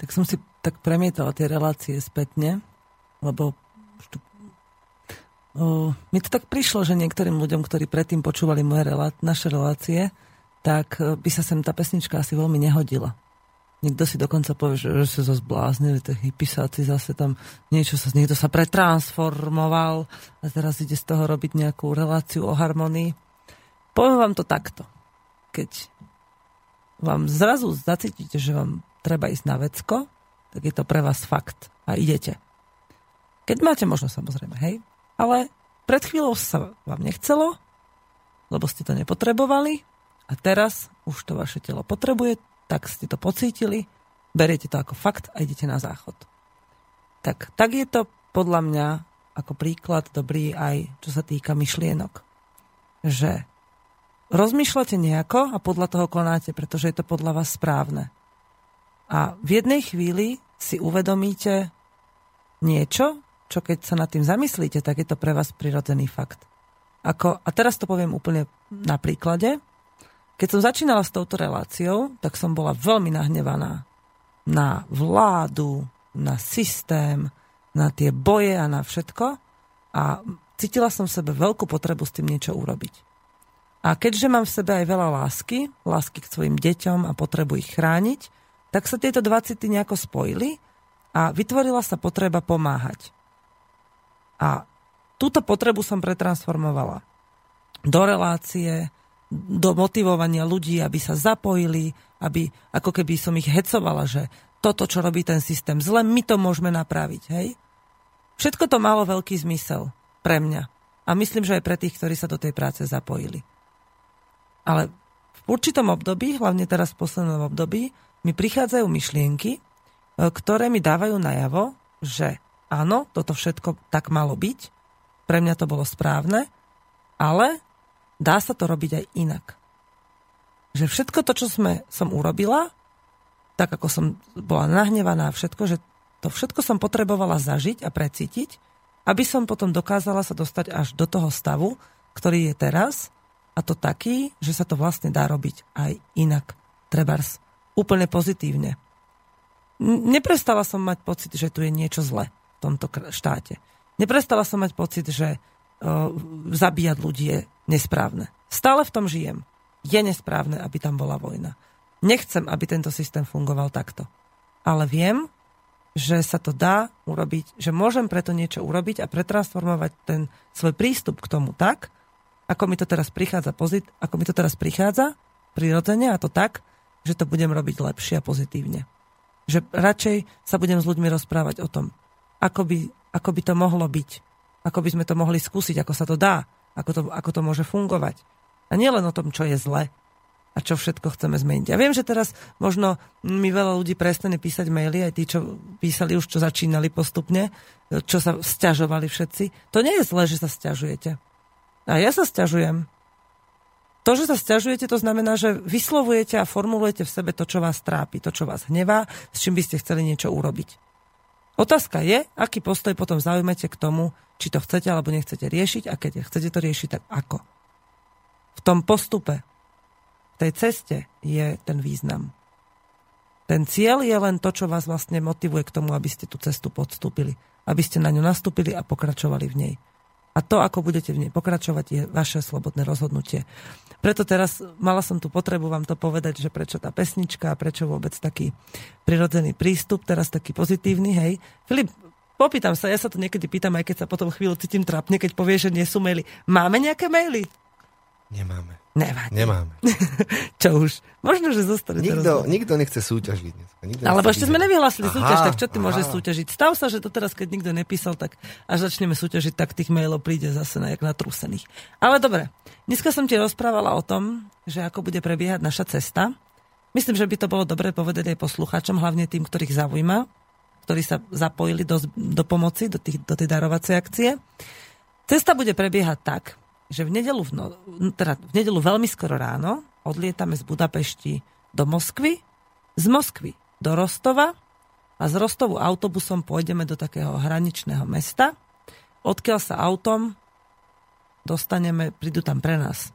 tak som si tak premietala tie relácie spätne, lebo o, mi to tak prišlo, že niektorým ľuďom, ktorí predtým počúvali moje relá- naše relácie, tak e, by sa sem tá pesnička asi veľmi nehodila. Niekto si dokonca povie, že, že sa zase bláznili, tie hypisáci zase tam niečo sa, niekto sa pretransformoval a teraz ide z toho robiť nejakú reláciu o harmonii. Poviem vám to takto. Keď vám zrazu zacítite, že vám treba ísť na vecko, tak je to pre vás fakt a idete. Keď máte možno samozrejme, hej, ale pred chvíľou sa vám nechcelo, lebo ste to nepotrebovali a teraz už to vaše telo potrebuje, tak ste to pocítili, beriete to ako fakt a idete na záchod. Tak, tak je to podľa mňa ako príklad dobrý aj čo sa týka myšlienok. Že rozmýšľate nejako a podľa toho konáte, pretože je to podľa vás správne. A v jednej chvíli si uvedomíte niečo, čo keď sa nad tým zamyslíte, tak je to pre vás prirodzený fakt. Ako, a teraz to poviem úplne na príklade. Keď som začínala s touto reláciou, tak som bola veľmi nahnevaná na vládu, na systém, na tie boje a na všetko. A cítila som v sebe veľkú potrebu s tým niečo urobiť. A keďže mám v sebe aj veľa lásky, lásky k svojim deťom a potrebu ich chrániť, tak sa tieto dva city nejako spojili a vytvorila sa potreba pomáhať. A túto potrebu som pretransformovala do relácie, do motivovania ľudí, aby sa zapojili, aby ako keby som ich hecovala, že toto, čo robí ten systém zle, my to môžeme napraviť. Hej? Všetko to malo veľký zmysel pre mňa. A myslím, že aj pre tých, ktorí sa do tej práce zapojili. Ale v určitom období, hlavne teraz v poslednom období, mi prichádzajú myšlienky, e, ktoré mi dávajú najavo, že áno, toto všetko tak malo byť, pre mňa to bolo správne, ale dá sa to robiť aj inak. Že všetko to, čo sme, som urobila, tak ako som bola nahnevaná všetko, že to všetko som potrebovala zažiť a precítiť, aby som potom dokázala sa dostať až do toho stavu, ktorý je teraz, a to taký, že sa to vlastne dá robiť aj inak. Trebars. Úplne pozitívne. Neprestala som mať pocit, že tu je niečo zle v tomto štáte. Neprestala som mať pocit, že uh, zabíjať ľudí je nesprávne. Stále v tom žijem. Je nesprávne, aby tam bola vojna. Nechcem, aby tento systém fungoval takto. Ale viem, že sa to dá urobiť, že môžem preto niečo urobiť a pretransformovať ten svoj prístup k tomu tak, ako mi to teraz prichádza, pozit, ako mi to teraz prichádza prirodzene a to tak, že to budem robiť lepšie a pozitívne. Že radšej sa budem s ľuďmi rozprávať o tom, ako by, ako by to mohlo byť, ako by sme to mohli skúsiť, ako sa to dá, ako to, ako to môže fungovať. A nie len o tom, čo je zle a čo všetko chceme zmeniť. Ja viem, že teraz možno mi veľa ľudí prestane písať maily, aj tí, čo písali už, čo začínali postupne, čo sa stiažovali všetci. To nie je zle, že sa stiažujete. A ja sa stiažujem. To, že sa stiažujete, to znamená, že vyslovujete a formulujete v sebe to, čo vás trápi, to, čo vás hnevá, s čím by ste chceli niečo urobiť. Otázka je, aký postoj potom zaujmete k tomu, či to chcete alebo nechcete riešiť a keď chcete to riešiť, tak ako. V tom postupe, v tej ceste je ten význam. Ten cieľ je len to, čo vás vlastne motivuje k tomu, aby ste tú cestu podstúpili. Aby ste na ňu nastúpili a pokračovali v nej. A to, ako budete v nej pokračovať, je vaše slobodné rozhodnutie. Preto teraz mala som tu potrebu vám to povedať, že prečo tá pesnička prečo vôbec taký prirodzený prístup, teraz taký pozitívny, hej. Filip, popýtam sa, ja sa to niekedy pýtam, aj keď sa potom chvíľu cítim trápne, keď povie, že nie sú maily. Máme nejaké maily? Nemáme. Nevadí. Nemáme. *laughs* čo už? Možno, že zostane nikto, nikto nechce súťažiť. Nikto Alebo ešte sme nevyhlásili aha, súťaž, tak čo ty aha. môžeš súťažiť? Stav sa, že to teraz, keď nikto nepísal, tak až začneme súťažiť, tak tých mailov príde zase na jak natrúsených. Ale dobre, dneska som ti rozprávala o tom, že ako bude prebiehať naša cesta. Myslím, že by to bolo dobre povedať aj poslucháčom, hlavne tým, ktorých zaujíma, ktorí sa zapojili do, do pomoci, do, tých, do tej darovacej akcie. Cesta bude prebiehať tak, že v nedelu, v no, teda v nedelu veľmi skoro ráno odlietame z Budapešti do Moskvy, z Moskvy do Rostova a z Rostovu autobusom pôjdeme do takého hraničného mesta, odkiaľ sa autom dostaneme, prídu tam pre nás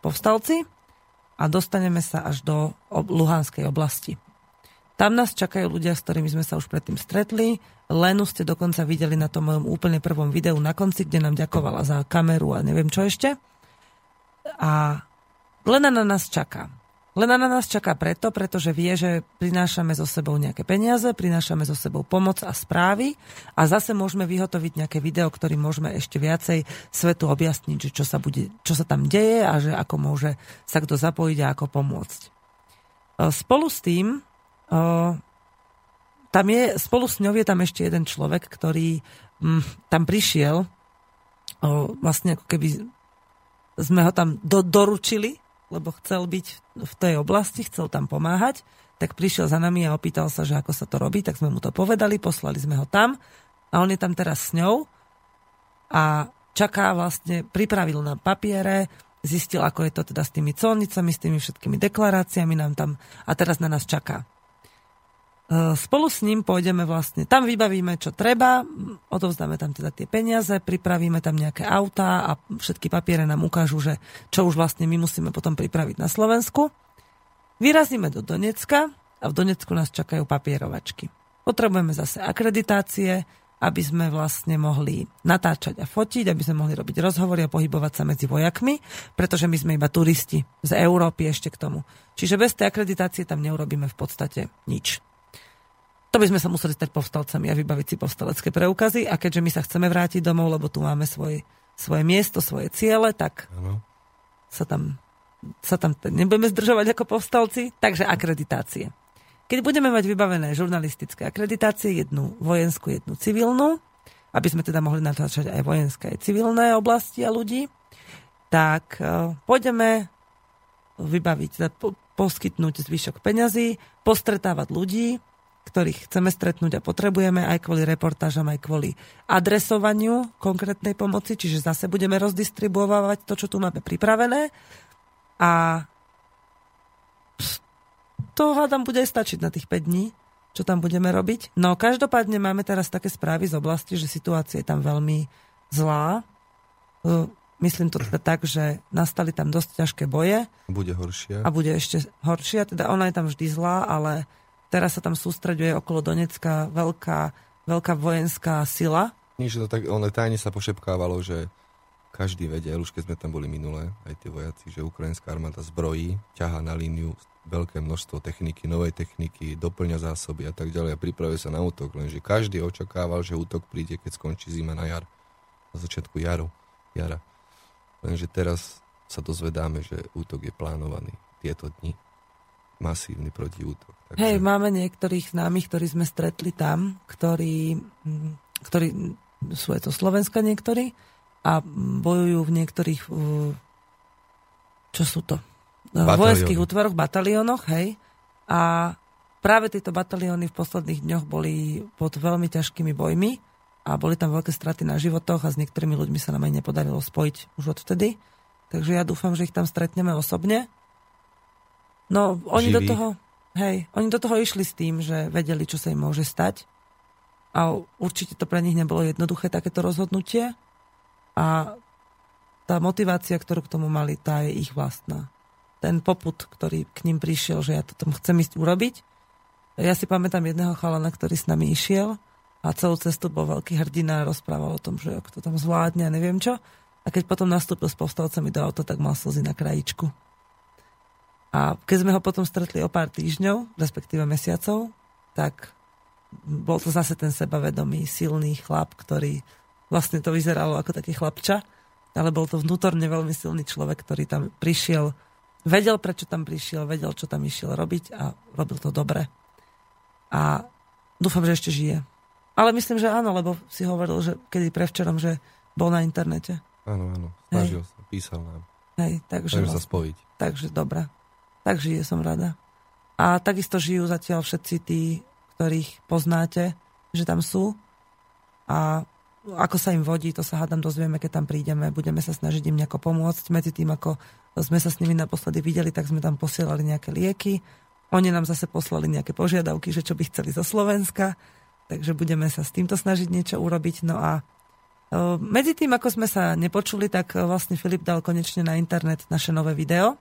povstalci a dostaneme sa až do Luhanskej oblasti. Tam nás čakajú ľudia, s ktorými sme sa už predtým stretli. Lenu ste dokonca videli na tom mojom úplne prvom videu na konci, kde nám ďakovala za kameru a neviem čo ešte. A Lena na nás čaká. Lena na nás čaká preto, pretože vie, že prinášame so sebou nejaké peniaze, prinášame so sebou pomoc a správy a zase môžeme vyhotoviť nejaké video, ktorým môžeme ešte viacej svetu objasniť, že čo sa, bude, čo sa tam deje a že ako môže sa kto zapojiť a ako pomôcť. Spolu s tým tam je, spolu s ňou je tam ešte jeden človek, ktorý m, mm, tam prišiel, o, vlastne ako keby sme ho tam do, doručili, lebo chcel byť v tej oblasti, chcel tam pomáhať, tak prišiel za nami a opýtal sa, že ako sa to robí, tak sme mu to povedali, poslali sme ho tam a on je tam teraz s ňou a čaká vlastne, pripravil na papiere, zistil, ako je to teda s tými colnicami, s tými všetkými deklaráciami nám tam a teraz na nás čaká. E, spolu s ním pôjdeme vlastne, tam vybavíme, čo treba, odovzdáme tam teda tie peniaze, pripravíme tam nejaké autá a všetky papiere nám ukážu, že čo už vlastne my musíme potom pripraviť na Slovensku. Vyrazíme do Donecka a v Donecku nás čakajú papierovačky. Potrebujeme zase akreditácie, aby sme vlastne mohli natáčať a fotiť, aby sme mohli robiť rozhovory a pohybovať sa medzi vojakmi, pretože my sme iba turisti z Európy ešte k tomu. Čiže bez tej akreditácie tam neurobíme v podstate nič. To by sme sa museli stať povstalcami a vybaviť si povstalecké preukazy a keďže my sa chceme vrátiť domov, lebo tu máme svoj, svoje miesto, svoje ciele, tak ano. sa tam, sa tam nebudeme zdržovať ako povstalci, takže akreditácie. Keď budeme mať vybavené žurnalistické akreditácie, jednu vojenskú, jednu civilnú, aby sme teda mohli natáčať aj vojenské, aj civilné oblasti a ľudí, tak uh, pôjdeme vybaviť, teda po, poskytnúť zvyšok peňazí, postretávať ľudí, ktorých chceme stretnúť a potrebujeme aj kvôli reportážam, aj kvôli adresovaniu konkrétnej pomoci, čiže zase budeme rozdistribuovať to, čo tu máme pripravené a to hádam bude aj stačiť na tých 5 dní, čo tam budeme robiť. No každopádne máme teraz také správy z oblasti, že situácia je tam veľmi zlá. Myslím to teda tak, že nastali tam dosť ťažké boje. Bude horšia. A bude ešte horšia. Teda ona je tam vždy zlá, ale teraz sa tam sústreďuje okolo Donecka veľká, veľká vojenská sila. Nič, to tak, ono tajne sa pošepkávalo, že každý vedel, už keď sme tam boli minulé, aj tie vojaci, že ukrajinská armáda zbrojí, ťahá na líniu veľké množstvo techniky, novej techniky, doplňa zásoby a tak ďalej a pripravuje sa na útok, lenže každý očakával, že útok príde, keď skončí zima na jar, na začiatku jaru, jara. Lenže teraz sa dozvedáme, že útok je plánovaný tieto dni. Masívny protiútok. Takže... Hej, máme niektorých známych, ktorí sme stretli tam, ktorí, mm, ktorí sú aj to Slovenska niektorí a bojujú v niektorých čo sú to? Batalióny. vojenských útvaroch, bataliónoch, hej. A práve tieto batalióny v posledných dňoch boli pod veľmi ťažkými bojmi a boli tam veľké straty na životoch a s niektorými ľuďmi sa nám aj nepodarilo spojiť už odvtedy. Takže ja dúfam, že ich tam stretneme osobne. No, oni Živý. do toho, hej, oni do toho išli s tým, že vedeli, čo sa im môže stať. A určite to pre nich nebolo jednoduché takéto rozhodnutie. A tá motivácia, ktorú k tomu mali, tá je ich vlastná. Ten poput, ktorý k ním prišiel, že ja to tam chcem ísť urobiť. Ja si pamätám jedného chalana, ktorý s nami išiel a celú cestu bol veľký hrdina a rozprával o tom, že kto tam zvládne a neviem čo. A keď potom nastúpil s povstalcami do auta, tak mal slzy na krajičku. A keď sme ho potom stretli o pár týždňov, respektíve mesiacov, tak bol to zase ten sebavedomý, silný chlap, ktorý vlastne to vyzeralo ako taký chlapča, ale bol to vnútorne veľmi silný človek, ktorý tam prišiel, vedel, prečo tam prišiel, vedel, čo tam išiel robiť a robil to dobre. A dúfam, že ešte žije. Ale myslím, že áno, lebo si hovoril, že kedy prevčerom, že bol na internete. Áno, áno, snažil Hej. sa, písal nám. Hej, takže... Snažil sa spojiť. Takže dobré. Tak žije, som rada. A takisto žijú zatiaľ všetci tí, ktorých poznáte, že tam sú. A ako sa im vodí, to sa hádam dozvieme, keď tam prídeme. Budeme sa snažiť im nejako pomôcť. Medzi tým, ako sme sa s nimi naposledy videli, tak sme tam posielali nejaké lieky. Oni nám zase poslali nejaké požiadavky, že čo by chceli zo Slovenska takže budeme sa s týmto snažiť niečo urobiť. No a e, medzi tým, ako sme sa nepočuli, tak e, vlastne Filip dal konečne na internet naše nové video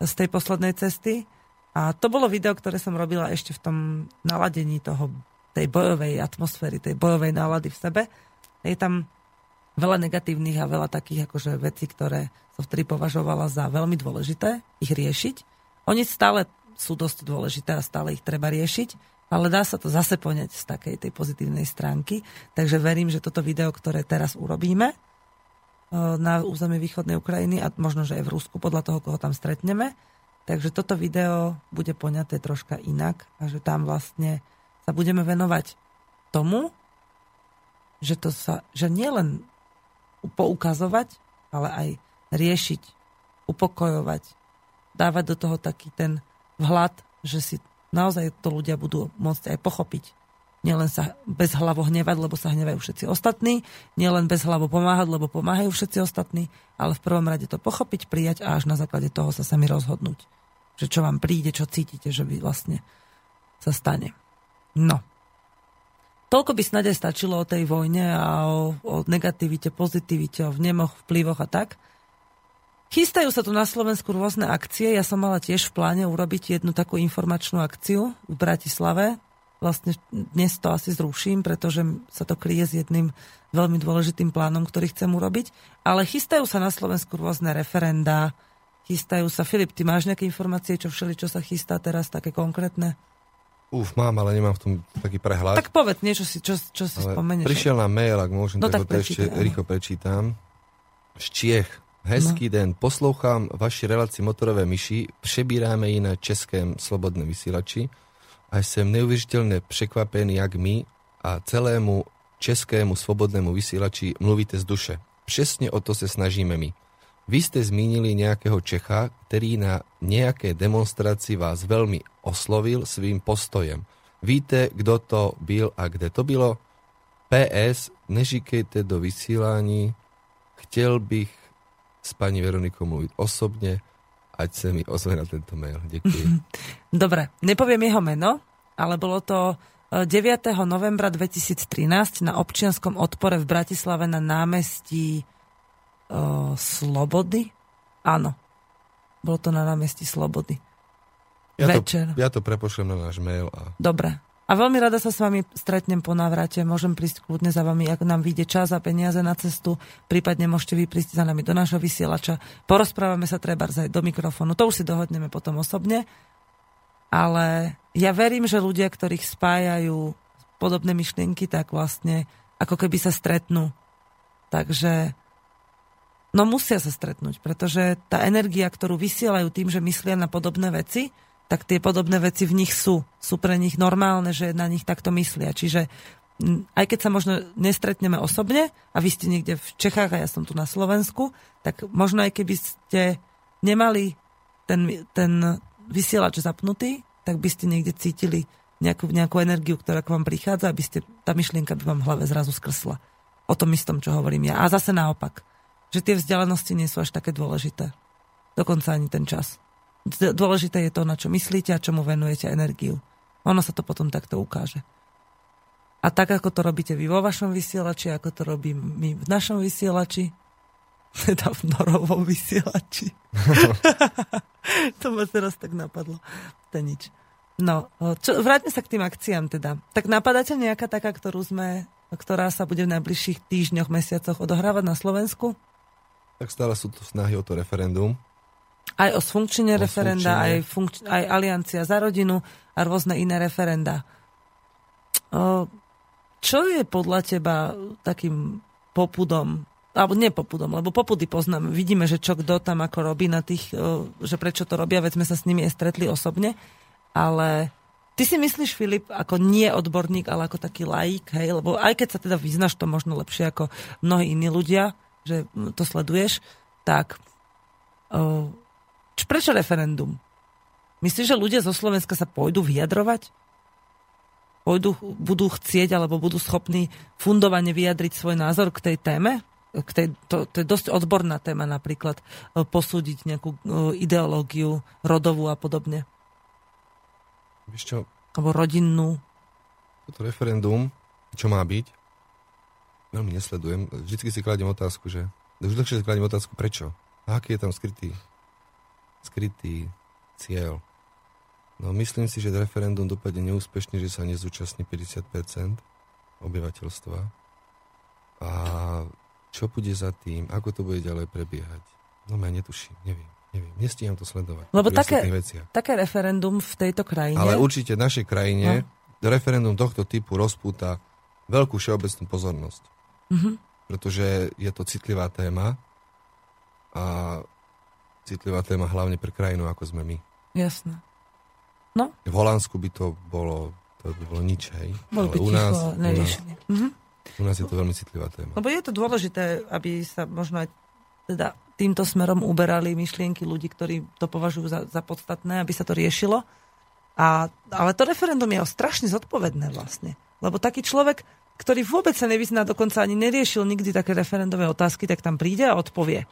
z tej poslednej cesty. A to bolo video, ktoré som robila ešte v tom naladení toho, tej bojovej atmosféry, tej bojovej nálady v sebe. Je tam veľa negatívnych a veľa takých akože vecí, ktoré som vtedy považovala za veľmi dôležité ich riešiť. Oni stále sú dosť dôležité a stále ich treba riešiť ale dá sa to zase poňať z takej tej pozitívnej stránky. Takže verím, že toto video, ktoré teraz urobíme na území východnej Ukrajiny a možno, že aj v Rusku, podľa toho, koho tam stretneme, takže toto video bude poňaté troška inak a že tam vlastne sa budeme venovať tomu, že, to sa, že nielen poukazovať, ale aj riešiť, upokojovať, dávať do toho taký ten vhľad, že si naozaj to ľudia budú môcť aj pochopiť. Nielen sa bez hlavo hnevať, lebo sa hnevajú všetci ostatní, nielen bez hlavo pomáhať, lebo pomáhajú všetci ostatní, ale v prvom rade to pochopiť, prijať a až na základe toho sa sami rozhodnúť. Že čo vám príde, čo cítite, že by vlastne sa stane. No. Toľko by snad stačilo o tej vojne a o, o negativite, pozitivite, o vnemoch, vplyvoch a tak. Chystajú sa tu na Slovensku rôzne akcie. Ja som mala tiež v pláne urobiť jednu takú informačnú akciu v Bratislave. Vlastne dnes to asi zruším, pretože sa to kryje s jedným veľmi dôležitým plánom, ktorý chcem urobiť. Ale chystajú sa na Slovensku rôzne referendá, chystajú sa. Filip, ty máš nejaké informácie, čo všeli, čo sa chystá teraz, také konkrétne? Uf, mám, ale nemám v tom taký prehľad. Tak povedz niečo, si, čo, čo si spomenieš. Prišiel nám mail, ak môžem, no, tak, tak to ešte rýchlo prečítam. Z Čiech Hezký no. den, poslouchám vaši relaci Motorové myši, přebíráme ji na českém slobodném vysílači a jsem neuvěřitelně překvapený, jak my a celému českému svobodnému vysílači mluvíte z duše. Přesně o to se snažíme my. Vy ste zmínili nejakého Čecha, ktorý na nejakej demonstrácii vás veľmi oslovil svým postojem. Víte, kto to byl a kde to bylo? PS, neříkejte do vysílání, chtěl bych s paní Veronikou mluvit osobně, ať sa mi ozve na tento mail. Ďakujem. *laughs* Dobre, nepoviem jeho meno, ale bolo to 9. novembra 2013 na občianskom odpore v Bratislave na námestí uh, Slobody. Áno, bolo to na námestí Slobody. Ja Večer. to, ja to prepošlem na náš mail. A... Dobre. A veľmi rada sa s vami stretnem po návrate. Môžem prísť kľudne za vami, ak nám vyjde čas a peniaze na cestu. Prípadne môžete vy prísť za nami do nášho vysielača. Porozprávame sa treba aj do mikrofónu. To už si dohodneme potom osobne. Ale ja verím, že ľudia, ktorých spájajú podobné myšlienky, tak vlastne ako keby sa stretnú. Takže no musia sa stretnúť, pretože tá energia, ktorú vysielajú tým, že myslia na podobné veci, tak tie podobné veci v nich sú. Sú pre nich normálne, že na nich takto myslia. Čiže aj keď sa možno nestretneme osobne a vy ste niekde v Čechách a ja som tu na Slovensku, tak možno aj keby ste nemali ten, ten vysielač zapnutý, tak by ste niekde cítili nejakú, nejakú energiu, ktorá k vám prichádza, aby ste, tá myšlienka by vám v hlave zrazu skrsla. O tom istom, čo hovorím ja. A zase naopak, že tie vzdialenosti nie sú až také dôležité. Dokonca ani ten čas. Dôležité je to, na čo myslíte a čomu venujete energiu. Ono sa to potom takto ukáže. A tak, ako to robíte vy vo vašom vysielači, ako to robím my v našom vysielači, *laughs* teda v norovom vysielači. *laughs* to ma teraz tak napadlo. To nič. No, čo, vráťme sa k tým akciám teda. Tak napadáte nejaká taká, ktorú sme, ktorá sa bude v najbližších týždňoch, mesiacoch odohrávať na Slovensku? Tak stále sú to snahy o to referendum. Aj o sfunkčenie referenda, aj, funkč- aj Aliancia za rodinu a rôzne iné referenda. O, čo je podľa teba takým popudom, alebo nie popudom, lebo popudy poznáme, vidíme, že čo kto tam ako robí na tých, o, že prečo to robia, veď sme sa s nimi aj stretli osobne, ale ty si myslíš, Filip, ako nie odborník, ale ako taký laik, hej, lebo aj keď sa teda vyznaš to možno lepšie ako mnohí iní ľudia, že to sleduješ, tak o, Prečo referendum? Myslíš, že ľudia zo Slovenska sa pôjdu vyjadrovať? Pôjdu, budú chcieť alebo budú schopní fundovane vyjadriť svoj názor k tej téme? K tej, to, to je dosť odborná téma napríklad e, posúdiť nejakú e, ideológiu rodovú a podobne. Víš čo? Alebo rodinnú. Toto referendum, čo má byť, veľmi nesledujem. Vždycky si kladiem otázku, že... Už dlhšie si kladiem otázku, prečo? A aký je tam skrytý skrytý cieľ. No myslím si, že referendum dopadne neúspešne, že sa nezúčastní 50% obyvateľstva. A čo bude za tým, ako to bude ďalej prebiehať? No ja netuším, neviem. Neviem, nestíham to sledovať. Lebo také, také referendum v tejto krajine... Ale určite v našej krajine no. referendum tohto typu rozpúta veľkú všeobecnú pozornosť. Mm-hmm. Pretože je to citlivá téma a citlivá téma hlavne pre krajinu, ako sme my. Jasné. No? V Holandsku by to bolo, to by bolo nič, hej. Bolo by u nás, u nás, mm-hmm. u nás je to veľmi citlivá téma. Lebo je to dôležité, aby sa možno aj teda týmto smerom uberali myšlienky ľudí, ktorí to považujú za, za podstatné, aby sa to riešilo. A, ale to referendum je strašne zodpovedné vlastne. Lebo taký človek, ktorý vôbec sa nevyzná, dokonca ani neriešil nikdy také referendové otázky, tak tam príde a odpovie.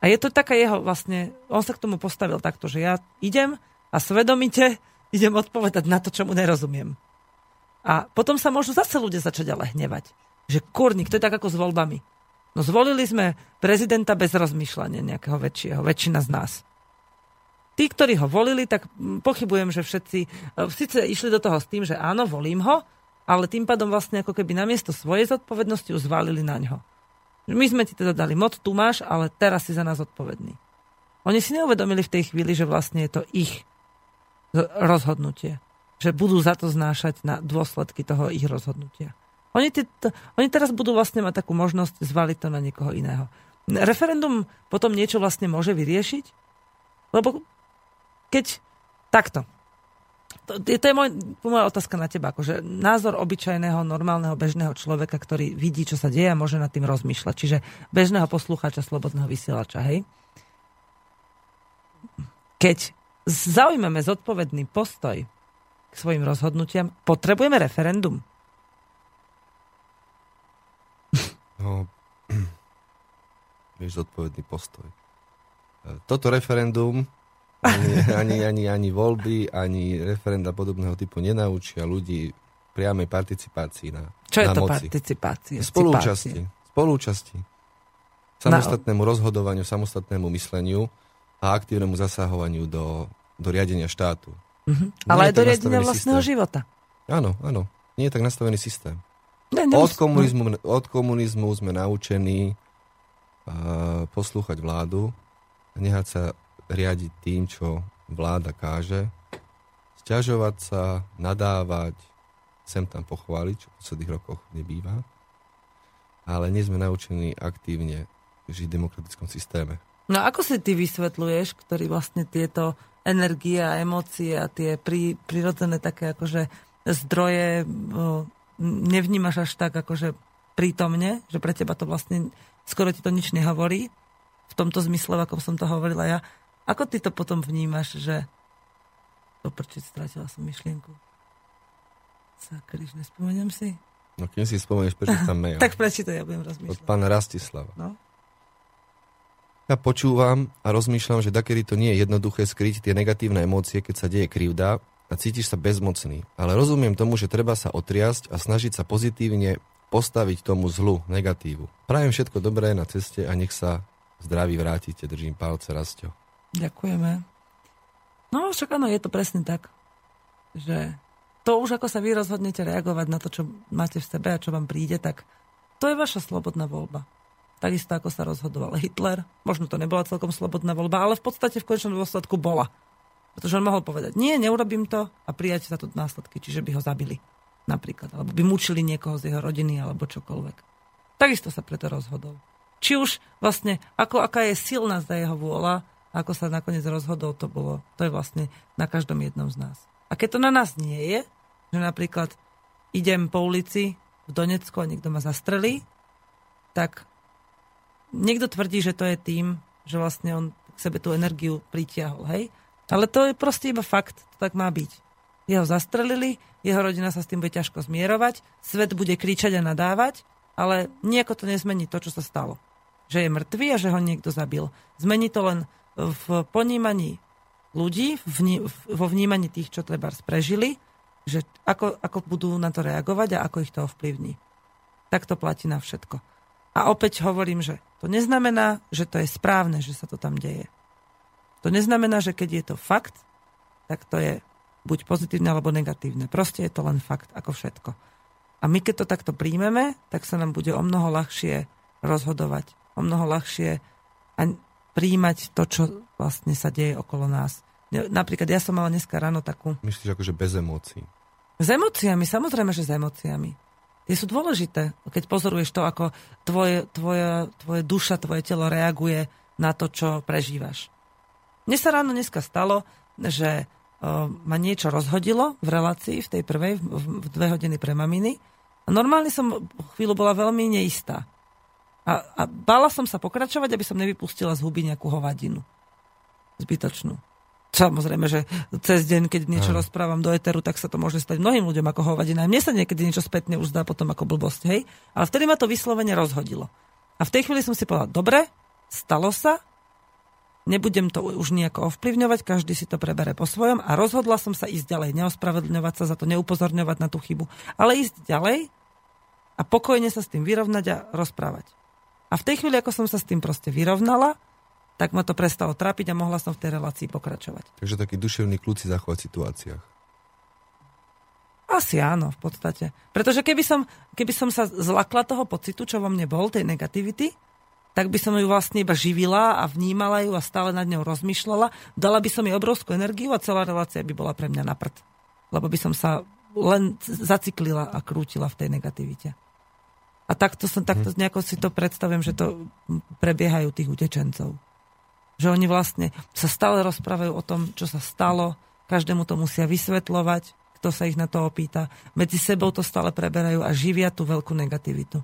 A je to taká jeho vlastne, on sa k tomu postavil takto, že ja idem a svedomite idem odpovedať na to, čo mu nerozumiem. A potom sa môžu zase ľudia začať ale hnevať. Že kurník, to je tak ako s voľbami. No zvolili sme prezidenta bez rozmýšľania nejakého väčšieho, väčšina z nás. Tí, ktorí ho volili, tak pochybujem, že všetci e, síce išli do toho s tým, že áno, volím ho, ale tým pádom vlastne ako keby namiesto svojej zodpovednosti už zvalili na ňo. My sme ti teda dali moc, tu máš, ale teraz si za nás odpovedný. Oni si neuvedomili v tej chvíli, že vlastne je to ich rozhodnutie. Že budú za to znášať na dôsledky toho ich rozhodnutia. Oni, t- oni teraz budú vlastne mať takú možnosť zvaliť to na niekoho iného. Referendum potom niečo vlastne môže vyriešiť? Lebo keď takto. To, to je môj, moja otázka na teba. Akože názor obyčajného, normálneho, bežného človeka, ktorý vidí, čo sa deje a môže nad tým rozmýšľať. Čiže bežného poslucháča, slobodného vysielača, hej? Keď zaujmeme zodpovedný postoj k svojim rozhodnutiam, potrebujeme referendum? No, *clears throat* vieš, zodpovedný postoj. E, toto referendum ani, ani, ani, ani voľby, ani referenda podobného typu nenaučia ľudí priamej participácii na Čo je na to moci. participácia? Spolúčasti. Spolúčasti. Samostatnému rozhodovaniu, samostatnému mysleniu a aktívnemu zasahovaniu do, do riadenia štátu. Nie Ale je aj do riadenia vlastného systém. života. Áno, áno. Nie je tak nastavený systém. Ne, Od nemus- komunizmu, od komunizmu sme naučení uh, poslúchať vládu a nehať sa riadiť tým, čo vláda káže, sťažovať sa, nadávať, sem tam pochváliť, čo v posledných rokoch nebýva, ale nie sme naučení aktívne žiť v demokratickom systéme. No ako si ty vysvetľuješ, ktorý vlastne tieto energie a emócie a tie pri, prirodzené také akože zdroje nevnímaš až tak akože prítomne, že pre teba to vlastne skoro ti to nič nehovorí v tomto zmysle, ako som to hovorila ja. Ako ty to potom vnímaš, že Poprčiť, stratila som myšlienku. Sakryž, nespomeniem si? No kým si spomenieš, prečítam mail. *laughs* Tak prečítaj, ja budem Od rozmýšľať. pána Rastislava. No. Ja počúvam a rozmýšľam, že dakedy to nie je jednoduché skryť tie negatívne emócie, keď sa deje krivda a cítiš sa bezmocný. Ale rozumiem tomu, že treba sa otriasť a snažiť sa pozitívne postaviť tomu zlu, negatívu. Prajem všetko dobré na ceste a nech sa zdraví vrátite. Držím palce, Rastio. Ďakujeme. No, však áno, je to presne tak, že to už ako sa vy rozhodnete reagovať na to, čo máte v sebe a čo vám príde, tak to je vaša slobodná voľba. Takisto ako sa rozhodoval Hitler. Možno to nebola celkom slobodná voľba, ale v podstate v konečnom dôsledku bola. Pretože on mohol povedať, nie, neurobím to a prijať za to následky, čiže by ho zabili napríklad, alebo by mučili niekoho z jeho rodiny alebo čokoľvek. Takisto sa preto rozhodol. Či už vlastne, ako, aká je silná za jeho vôľa, ako sa nakoniec rozhodol, to bolo, to je vlastne na každom jednom z nás. A keď to na nás nie je, že napríklad idem po ulici v Donecku a niekto ma zastrelí, tak niekto tvrdí, že to je tým, že vlastne on k sebe tú energiu pritiahol, hej? Ale to je proste iba fakt, to tak má byť. Jeho zastrelili, jeho rodina sa s tým bude ťažko zmierovať, svet bude kričať a nadávať, ale nejako to nezmení to, čo sa stalo. Že je mŕtvý a že ho niekto zabil. Zmení to len v ponímaní ľudí, vo vnímaní tých, čo treba prežili, že ako, ako budú na to reagovať a ako ich to ovplyvní. Tak to platí na všetko. A opäť hovorím, že to neznamená, že to je správne, že sa to tam deje. To neznamená, že keď je to fakt, tak to je buď pozitívne alebo negatívne. Proste je to len fakt, ako všetko. A my keď to takto príjmeme, tak sa nám bude o mnoho ľahšie rozhodovať, o mnoho ľahšie a príjmať to, čo vlastne sa deje okolo nás. Napríklad ja som mala dneska ráno takú... Myslíš akože bez emócií? S emóciami, samozrejme, že s emóciami. Tie sú dôležité, keď pozoruješ to, ako tvoje, tvoje, tvoje duša, tvoje telo reaguje na to, čo prežívaš. Mne sa ráno dneska stalo, že uh, ma niečo rozhodilo v relácii, v tej prvej, v, v dve hodiny pre maminy. A normálne som chvíľu bola veľmi neistá. A, a bála som sa pokračovať, aby som nevypustila z huby nejakú hovadinu. Zbytočnú. Samozrejme, že cez deň, keď niečo Áno. rozprávam do eteru, tak sa to môže stať mnohým ľuďom ako hovadina. Aj Mne sa niekedy niečo spätne už zdá potom ako blbosť, hej? Ale vtedy ma to vyslovene rozhodilo. A v tej chvíli som si povedala, dobre, stalo sa, nebudem to už nejako ovplyvňovať, každý si to prebere po svojom a rozhodla som sa ísť ďalej, neospravedlňovať sa za to, neupozorňovať na tú chybu, ale ísť ďalej a pokojne sa s tým vyrovnať a rozprávať. A v tej chvíli, ako som sa s tým proste vyrovnala, tak ma to prestalo trápiť a mohla som v tej relácii pokračovať. Takže taký duševný kľúč si zachovať v situáciách. Asi áno, v podstate. Pretože keby som, keby som sa zlakla toho pocitu, čo vo mne bol, tej negativity, tak by som ju vlastne iba živila a vnímala ju a stále nad ňou rozmýšľala. Dala by som jej obrovskú energiu a celá relácia by bola pre mňa na prd. Lebo by som sa len zaciklila a krútila v tej negativite. A takto, som, takto nejako si to predstavujem, že to prebiehajú tých utečencov. Že oni vlastne sa stále rozprávajú o tom, čo sa stalo, každému to musia vysvetľovať, kto sa ich na to opýta. Medzi sebou to stále preberajú a živia tú veľkú negativitu.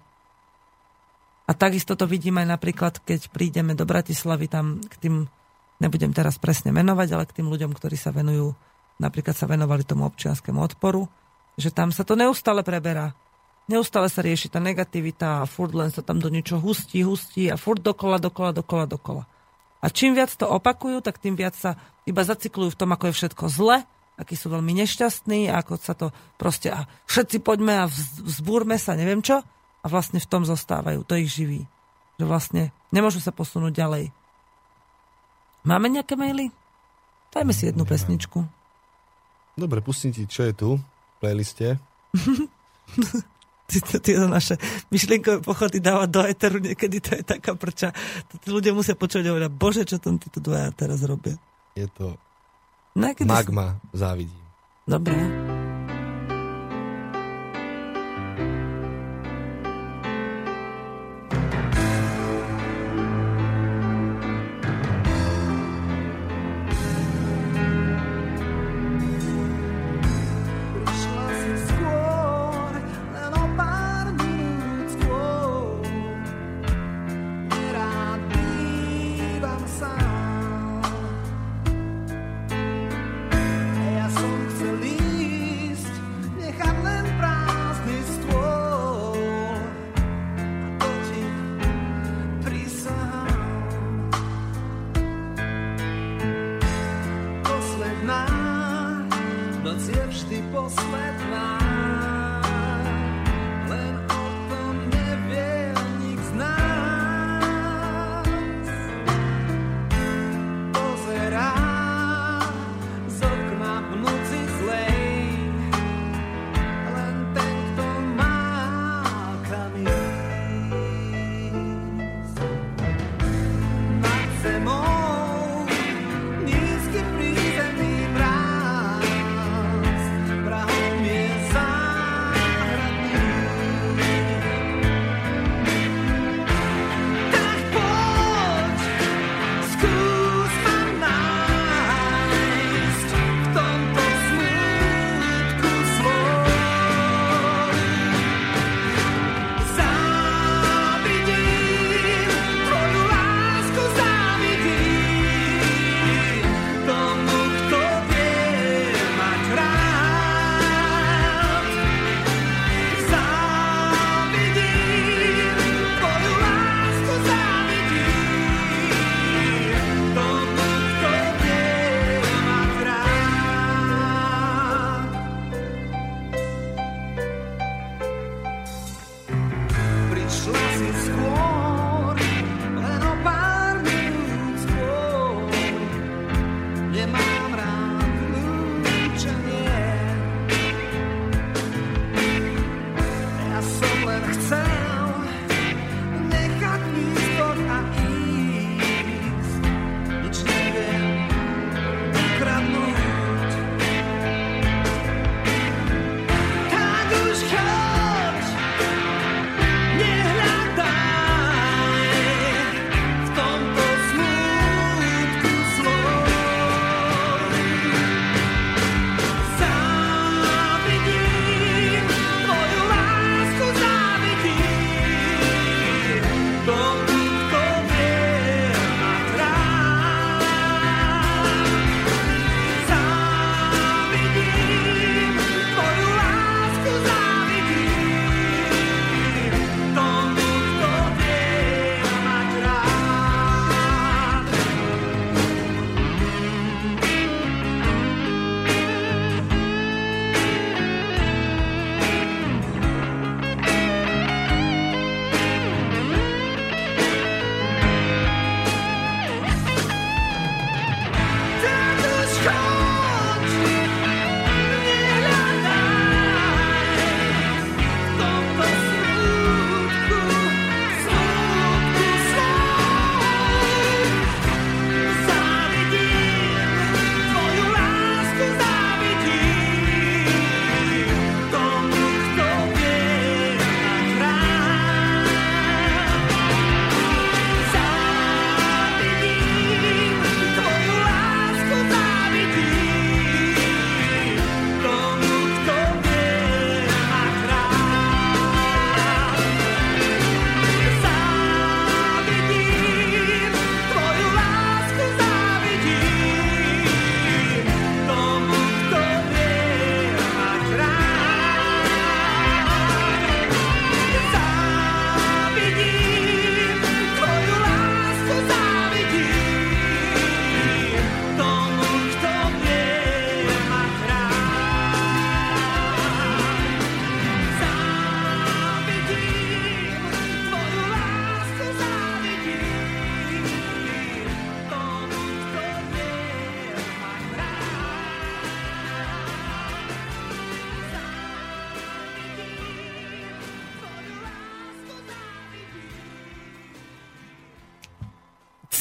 A takisto to vidím aj napríklad, keď prídeme do Bratislavy tam k tým, nebudem teraz presne menovať, ale k tým ľuďom, ktorí sa venujú, napríklad sa venovali tomu občianskému odporu, že tam sa to neustále preberá. Neustále sa rieši tá negativita a furt len sa tam do niečo hustí, hustí a furt dokola, dokola, dokola, dokola. A čím viac to opakujú, tak tým viac sa iba zacyklujú v tom, ako je všetko zle, akí sú veľmi nešťastní, ako sa to proste a všetci poďme a vzbúrme sa, neviem čo a vlastne v tom zostávajú. To ich živí. Že vlastne nemôžu sa posunúť ďalej. Máme nejaké maily? Dajme si jednu pesničku. Dobre, pustím ti, čo je tu v playliste. *laughs* tieto naše myšlienkové pochody dávať do eteru, niekedy to je taká prča. Tí ľudia musia počuť a hovoriť, bože, čo tam títo dvaja teraz robia. Je to no, magma, si... závidím. Dobre.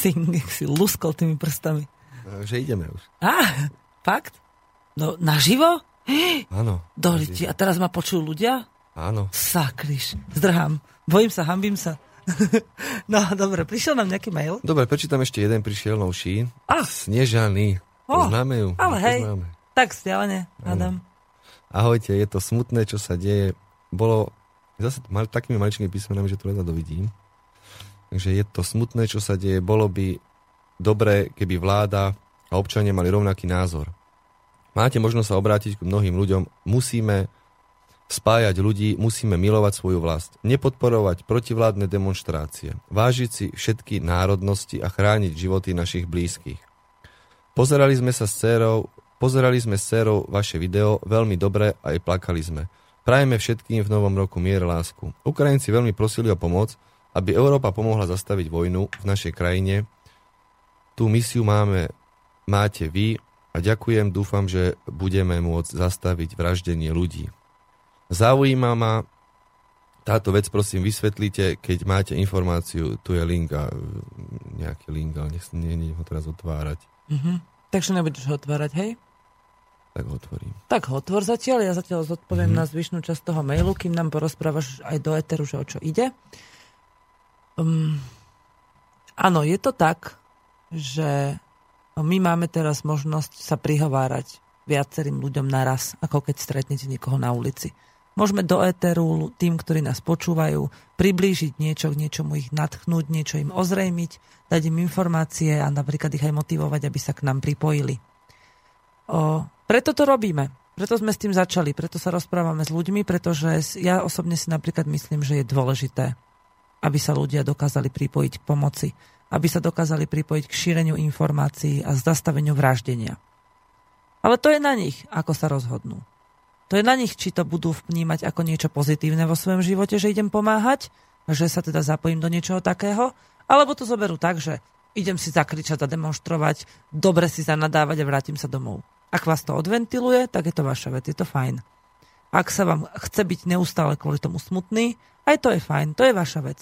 Si, jak si luskol tými prstami. No, že ideme už. Á, fakt? No, naživo? Áno. Doliti. A teraz ma počujú ľudia? Áno. Sakryš. Zdrhám. Bojím sa, hambím sa. *laughs* no, dobre, prišiel nám nejaký mail. Dobre, prečítam ešte jeden, prišiel novší. Ah. Snežaný. Oh, Poznáme ju. ale hej. Poznáme. Tak stialene, Adam. Ahojte, je to smutné, čo sa deje. Bolo zase mal, takými maličkými písmenami, že to len dovidím. Takže je to smutné, čo sa deje. Bolo by dobré, keby vláda a občania mali rovnaký názor. Máte možnosť sa obrátiť k mnohým ľuďom. Musíme spájať ľudí, musíme milovať svoju vlast. Nepodporovať protivládne demonstrácie. Vážiť si všetky národnosti a chrániť životy našich blízkych. Pozerali sme sa s dcerou, pozerali sme s dcerou vaše video, veľmi dobre, aj plakali sme. Prajeme všetkým v novom roku mier lásku. Ukrajinci veľmi prosili o pomoc, aby Európa pomohla zastaviť vojnu v našej krajine. Tú misiu máme, máte vy a ďakujem, dúfam, že budeme môcť zastaviť vraždenie ľudí. Zaujíma ma táto vec, prosím, vysvetlite, keď máte informáciu, tu je link a nejaký link, ale nech nie, ho teraz otvárať. Mhm. Takže nebudeš ho otvárať, hej? Tak ho otvorím. Tak ho otvor zatiaľ, ja zatiaľ zodpoviem na zvyšnú časť toho mailu, kým nám porozprávaš aj do eteru, že o čo ide. Um, áno, je to tak, že my máme teraz možnosť sa prihovárať viacerým ľuďom naraz, ako keď stretnete niekoho na ulici. Môžeme do éteru tým, ktorí nás počúvajú, priblížiť niečo, k niečomu ich natchnúť, niečo im ozrejmiť, dať im informácie a napríklad ich aj motivovať, aby sa k nám pripojili. O, preto to robíme. Preto sme s tým začali, preto sa rozprávame s ľuďmi, pretože ja osobne si napríklad myslím, že je dôležité, aby sa ľudia dokázali pripojiť k pomoci, aby sa dokázali pripojiť k šíreniu informácií a zastaveniu vraždenia. Ale to je na nich, ako sa rozhodnú. To je na nich, či to budú vnímať ako niečo pozitívne vo svojom živote, že idem pomáhať, že sa teda zapojím do niečoho takého, alebo to zoberú tak, že idem si zakričať a demonstrovať, dobre si zanadávať a vrátim sa domov. Ak vás to odventiluje, tak je to vaša vec, je to fajn. Ak sa vám chce byť neustále kvôli tomu smutný, aj to je fajn, to je vaša vec.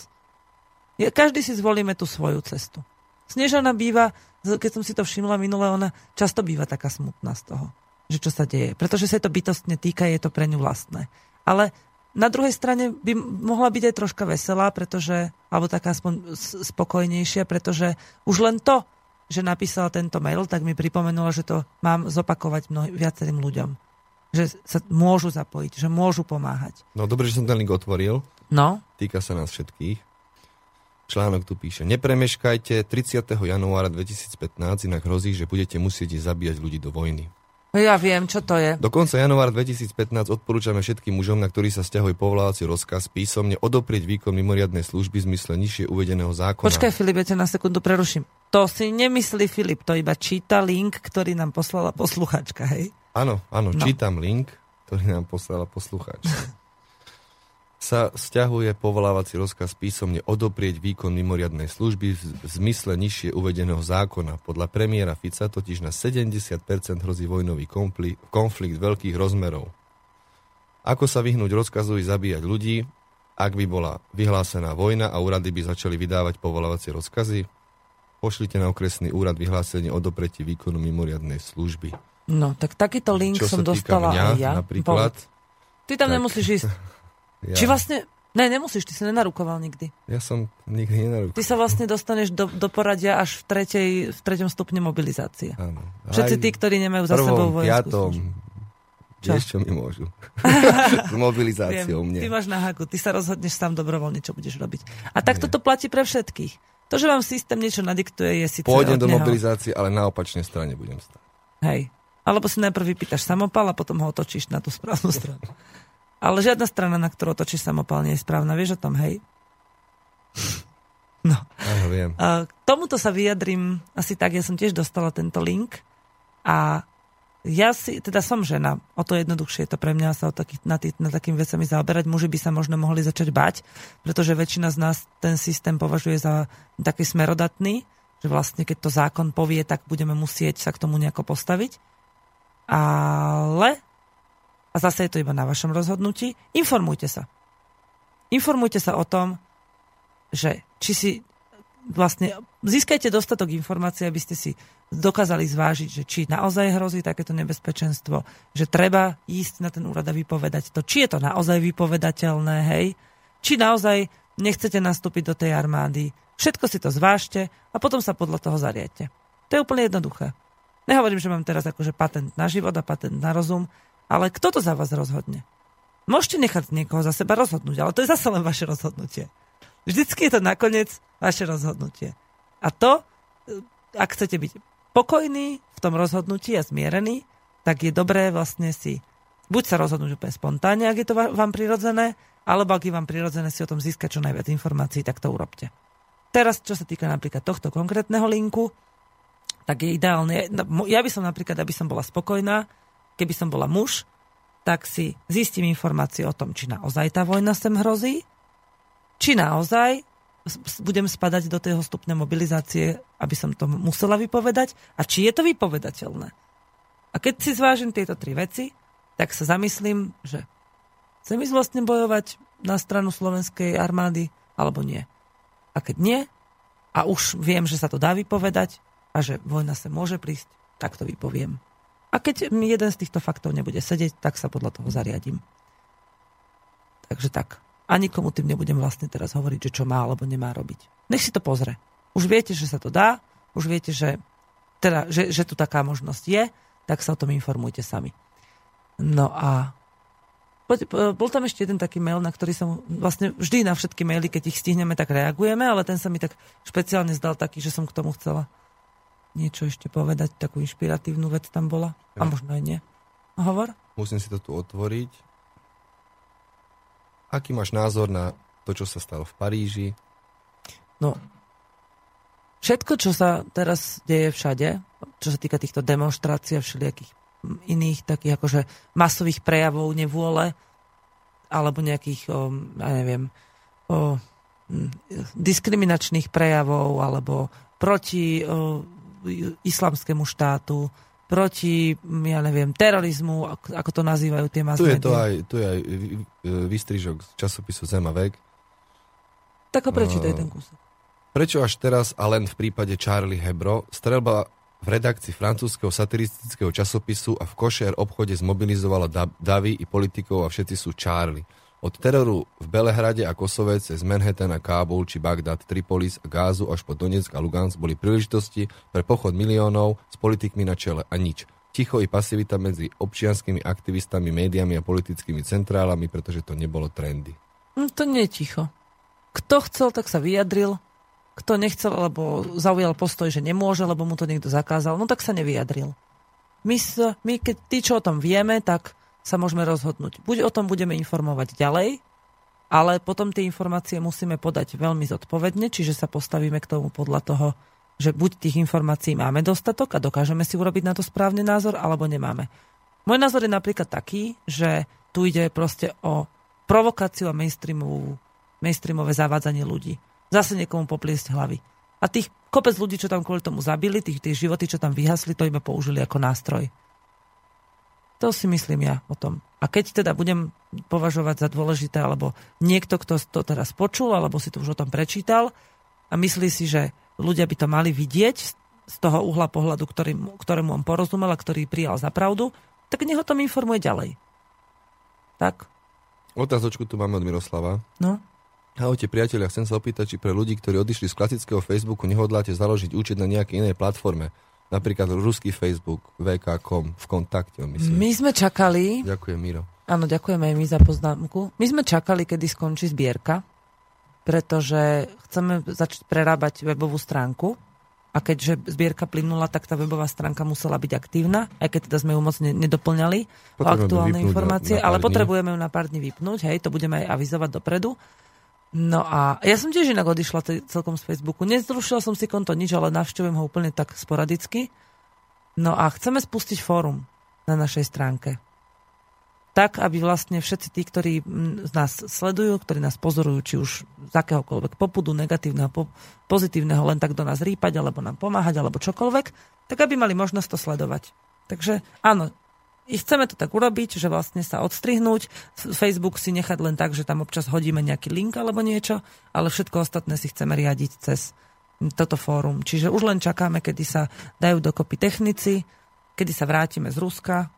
Každý si zvolíme tú svoju cestu. Snežana býva, keď som si to všimla minule, ona často býva taká smutná z toho že čo sa deje. Pretože sa to bytostne týka, je to pre ňu vlastné. Ale na druhej strane by mohla byť aj troška veselá, pretože, alebo taká aspoň spokojnejšia, pretože už len to, že napísala tento mail, tak mi pripomenula, že to mám zopakovať mnohým, viacerým ľuďom. Že sa môžu zapojiť, že môžu pomáhať. No dobre, že som ten link otvoril. No. Týka sa nás všetkých. Článok tu píše. Nepremeškajte 30. januára 2015, inak hrozí, že budete musieť zabíjať ľudí do vojny. Ja viem, čo to je. Do konca januára 2015 odporúčame všetkým mužom, na ktorých sa stiahuje povolávací rozkaz, písomne odoprieť výkon mimoriadnej služby v zmysle nižšie uvedeného zákona. Počkaj, Filip, ja ťa na sekundu preruším. To si nemyslí Filip, to iba číta link, ktorý nám poslala posluchačka, hej? Áno, áno, no. čítam link, ktorý nám poslala posluchačka. *laughs* sa stiahuje povolávací rozkaz písomne odoprieť výkon mimoriadnej služby v zmysle nižšie uvedeného zákona. Podľa premiéra Fica totiž na 70% hrozí vojnový konflikt, konflikt veľkých rozmerov. Ako sa vyhnúť rozkazu i zabíjať ľudí, ak by bola vyhlásená vojna a úrady by začali vydávať povolávacie rozkazy? Pošlite na okresný úrad vyhlásenie o dopretí výkonu mimoriadnej služby. No, tak takýto link Čo som dostala mňa, aj ja. Napríklad, Ty tam tak. nemusíš ísť. *laughs* Ja, Či vlastne... Ne, nemusíš, ty si nenarukoval nikdy. ja som nikdy nenarukoval. Ty sa vlastne dostaneš do, do poradia až v, tretej, v treťom stupne mobilizácie. Áno. Všetci tí, ktorí nemajú za prvom, sebou vojenskú piatom. Čo? Vieš, čo mi môžu? *laughs* S mobilizáciou Viem, mne. ty máš na haku, ty sa rozhodneš sám dobrovoľne, čo budeš robiť. A takto to platí pre všetkých. To, že vám systém niečo nadiktuje, je síce Pôjdem do neho. mobilizácie, ale na opačnej strane budem stať. Hej. Alebo si najprv vypýtaš samopal a potom ho otočíš na tú správnu stranu. Ale žiadna strana, na ktorú otočíš samopal, nie je správna. Vieš o tom, hej? No. Áno, viem. A k tomuto sa vyjadrím asi tak, ja som tiež dostala tento link a ja si, teda som žena, o to jednoduchšie je to pre mňa sa o taký, na, tý, na takým vecami zaoberať. Muži by sa možno mohli začať bať, pretože väčšina z nás ten systém považuje za taký smerodatný, že vlastne keď to zákon povie, tak budeme musieť sa k tomu nejako postaviť. Ale, a zase je to iba na vašom rozhodnutí, informujte sa. Informujte sa o tom, že či si vlastne získajte dostatok informácií, aby ste si dokázali zvážiť, že či naozaj hrozí takéto nebezpečenstvo, že treba ísť na ten úrad a vypovedať to, či je to naozaj vypovedateľné, hej, či naozaj nechcete nastúpiť do tej armády. Všetko si to zvážte a potom sa podľa toho zariadte. To je úplne jednoduché. Nehovorím, že mám teraz akože patent na život a patent na rozum, ale kto to za vás rozhodne? Môžete nechať niekoho za seba rozhodnúť, ale to je zase len vaše rozhodnutie. Vždycky je to nakoniec vaše rozhodnutie. A to, e, ak chcete byť pokojní v tom rozhodnutí a zmierený, tak je dobré vlastne si buď sa rozhodnúť úplne spontánne, ak je to vám prirodzené, alebo ak je vám prirodzené si o tom získať čo najviac informácií, tak to urobte. Teraz, čo sa týka napríklad tohto konkrétneho linku, tak je ideálne. No, ja by som napríklad, aby som bola spokojná, keby som bola muž, tak si zistím informácie o tom, či naozaj tá vojna sem hrozí, či naozaj budem spadať do toho stupne mobilizácie, aby som to musela vypovedať a či je to vypovedateľné. A keď si zvážim tieto tri veci, tak sa zamyslím, že chcem ísť vlastne bojovať na stranu slovenskej armády alebo nie. A keď nie, a už viem, že sa to dá vypovedať a že vojna sa môže prísť, tak to vypoviem. A keď mi jeden z týchto faktov nebude sedieť, tak sa podľa toho zariadím. Takže tak a nikomu tým nebudem vlastne teraz hovoriť, že čo má alebo nemá robiť. Nech si to pozrie. Už viete, že sa to dá, už viete, že, teda, že, že tu taká možnosť je, tak sa o tom informujte sami. No a bol tam ešte jeden taký mail, na ktorý som vlastne vždy na všetky maily, keď ich stihneme, tak reagujeme, ale ten sa mi tak špeciálne zdal taký, že som k tomu chcela niečo ešte povedať, takú inšpiratívnu vec tam bola. A možno aj nie. Hovor? Musím si to tu otvoriť. Aký máš názor na to, čo sa stalo v Paríži? No, všetko, čo sa teraz deje všade, čo sa týka týchto demonstrácií a všelijakých iných takých akože masových prejavov nevôle, alebo nejakých, o, ja neviem, o, diskriminačných prejavov, alebo proti o, islamskému štátu, proti, ja neviem, terorizmu, ako to nazývajú tie mass tu je to aj, tu je aj výstrižok z časopisu Zema vek. Tak ho prečítaj ten kúsok. Prečo až teraz a len v prípade Charlie Hebro strelba v redakcii francúzského satiristického časopisu a v košer obchode zmobilizovala davy i politikov a všetci sú Charlie. Od teroru v Belehrade a Kosove cez Manhattan a Kábul či Bagdad, Tripolis a Gázu až po Donetsk a Lugansk boli príležitosti pre pochod miliónov s politikmi na čele a nič. Ticho i pasivita medzi občianskými aktivistami, médiami a politickými centrálami, pretože to nebolo trendy. No, to nie je ticho. Kto chcel, tak sa vyjadril. Kto nechcel, alebo zaujal postoj, že nemôže, lebo mu to niekto zakázal, no tak sa nevyjadril. My, my keď tí, čo o tom vieme, tak sa môžeme rozhodnúť. Buď o tom budeme informovať ďalej, ale potom tie informácie musíme podať veľmi zodpovedne, čiže sa postavíme k tomu podľa toho, že buď tých informácií máme dostatok a dokážeme si urobiť na to správny názor, alebo nemáme. Môj názor je napríklad taký, že tu ide proste o provokáciu a mainstreamové zavádzanie ľudí. Zase niekomu popliesť hlavy. A tých kopec ľudí, čo tam kvôli tomu zabili, tých, tých životy, čo tam vyhasli, to iba použili ako nástroj. To si myslím ja o tom. A keď teda budem považovať za dôležité, alebo niekto, kto to teraz počul, alebo si to už o tom prečítal a myslí si, že ľudia by to mali vidieť z toho uhla pohľadu, ktorý, ktorému on porozumel a ktorý prijal za pravdu, tak nech o tom informuje ďalej. Tak? Otázočku tu máme od Miroslava. No? Ahojte priatelia, chcem sa opýtať, či pre ľudí, ktorí odišli z klasického Facebooku, nehodláte založiť účet na nejakej inej platforme. Napríklad ruský Facebook, vk.com, v kontakte, myslím. My sme čakali... Ďakujem, Miro. Áno, ďakujeme aj my za poznámku. My sme čakali, kedy skončí zbierka, pretože chceme začať prerábať webovú stránku a keďže zbierka plynula, tak tá webová stránka musela byť aktívna, aj keď teda sme ju moc nedoplňali o aktuálne informácie, na, na ale potrebujeme ju na pár dní vypnúť, hej, to budeme aj avizovať dopredu. No a ja som tiež inak odišla celkom z Facebooku. Nezrušila som si konto nič, ale navštevujem ho úplne tak sporadicky. No a chceme spustiť fórum na našej stránke. Tak, aby vlastne všetci tí, ktorí z nás sledujú, ktorí nás pozorujú, či už z akéhokoľvek popudu, negatívneho, po, pozitívneho, len tak do nás rýpať, alebo nám pomáhať, alebo čokoľvek, tak aby mali možnosť to sledovať. Takže áno, i chceme to tak urobiť, že vlastne sa odstrihnúť, Facebook si nechať len tak, že tam občas hodíme nejaký link alebo niečo, ale všetko ostatné si chceme riadiť cez toto fórum. Čiže už len čakáme, kedy sa dajú dokopy technici, kedy sa vrátime z Ruska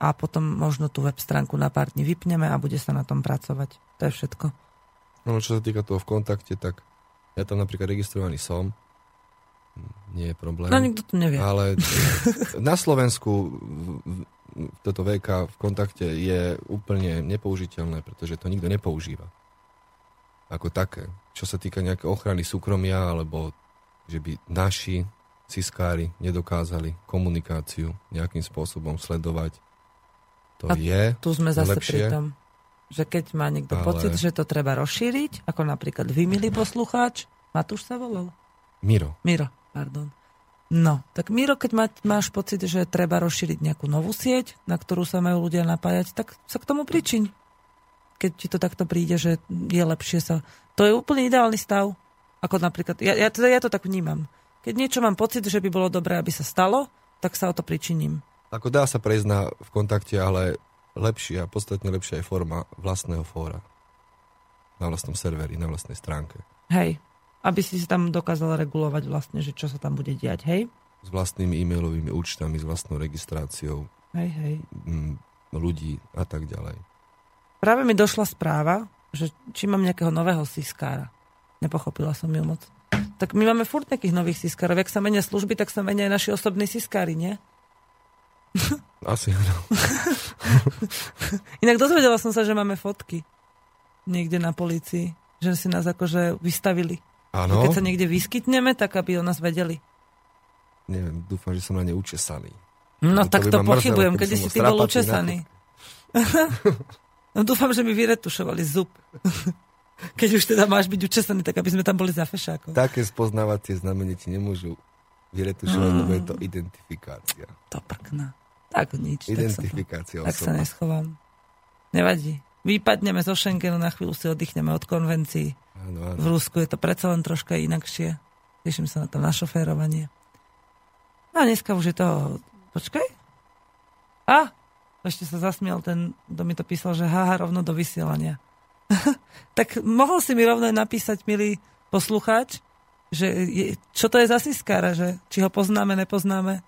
a potom možno tú web stránku na pár dní vypneme a bude sa na tom pracovať. To je všetko. No čo sa týka toho v kontakte, tak ja tam napríklad registrovaný som. Nie je problém. No nikto to nevie. Ale *laughs* na Slovensku toto VK v kontakte je úplne nepoužiteľné, pretože to nikto nepoužíva. Ako také. Čo sa týka nejaké ochrany súkromia, alebo že by naši ciskári nedokázali komunikáciu nejakým spôsobom sledovať. To A je Tu sme zase lepšie. pri tom, že keď má niekto Ale- pocit, že to treba rozšíriť, ako napríklad vy, milý poslucháč, Matúš sa volal? Miro. Miro, pardon. No, tak Miro, keď má, máš pocit, že treba rozšíriť nejakú novú sieť, na ktorú sa majú ľudia napájať, tak sa k tomu pričiň. Keď ti to takto príde, že je lepšie sa... To je úplne ideálny stav. Ako napríklad, ja, ja, teda ja to tak vnímam. Keď niečo mám pocit, že by bolo dobré, aby sa stalo, tak sa o to pričiním. Ako dá sa prejsť na, v kontakte, ale lepšia, podstatne lepšia je forma vlastného fóra. Na vlastnom serveri, na vlastnej stránke. Hej. Aby si si tam dokázal regulovať vlastne, že čo sa tam bude diať. Hej? S vlastnými e-mailovými účtami, s vlastnou registráciou Hej, hej. mm, ľudí a tak ďalej. Práve mi došla správa, že či mám nejakého nového siskára. Nepochopila som ju moc. Tak my máme furt nejakých nových siskárov. Ak sa menia služby, tak sa menia aj naši osobní siskári, nie? *laughs* Asi áno. *laughs* Inak dozvedela som sa, že máme fotky niekde na polícii. Že si nás akože vystavili. Áno, Keď sa niekde vyskytneme, tak aby o nás vedeli. neviem, dúfam, že som na ne učesaný. No To tak to mrzelo, pochybujem, som si ty bol učesaný. *laughs* no dúfam, že mi vyretušovali zub. *laughs* Keď už teda máš byť učesaný, tak aby sme tam boli za fešákom. Také spoznávacie znamenie ti nemôžu vyretušovať, lebo je to identifikácia. To prkná. Tak nič. Tak sa, Identifikácia tak sa neschovám. Nevadí. Vypadneme zo Schengenu, na chvíľu si oddychneme od konvencií. Áno, áno. V Rusku je to predsa len troška inakšie. Teším sa na to našoférovanie. No a dneska už je to... Počkaj. A, ešte sa zasmiel ten, kto mi to písal, že haha, rovno do vysielania. *laughs* tak mohol si mi rovno napísať, milý poslucháč, že je, čo to je za siskára, že či ho poznáme, nepoznáme,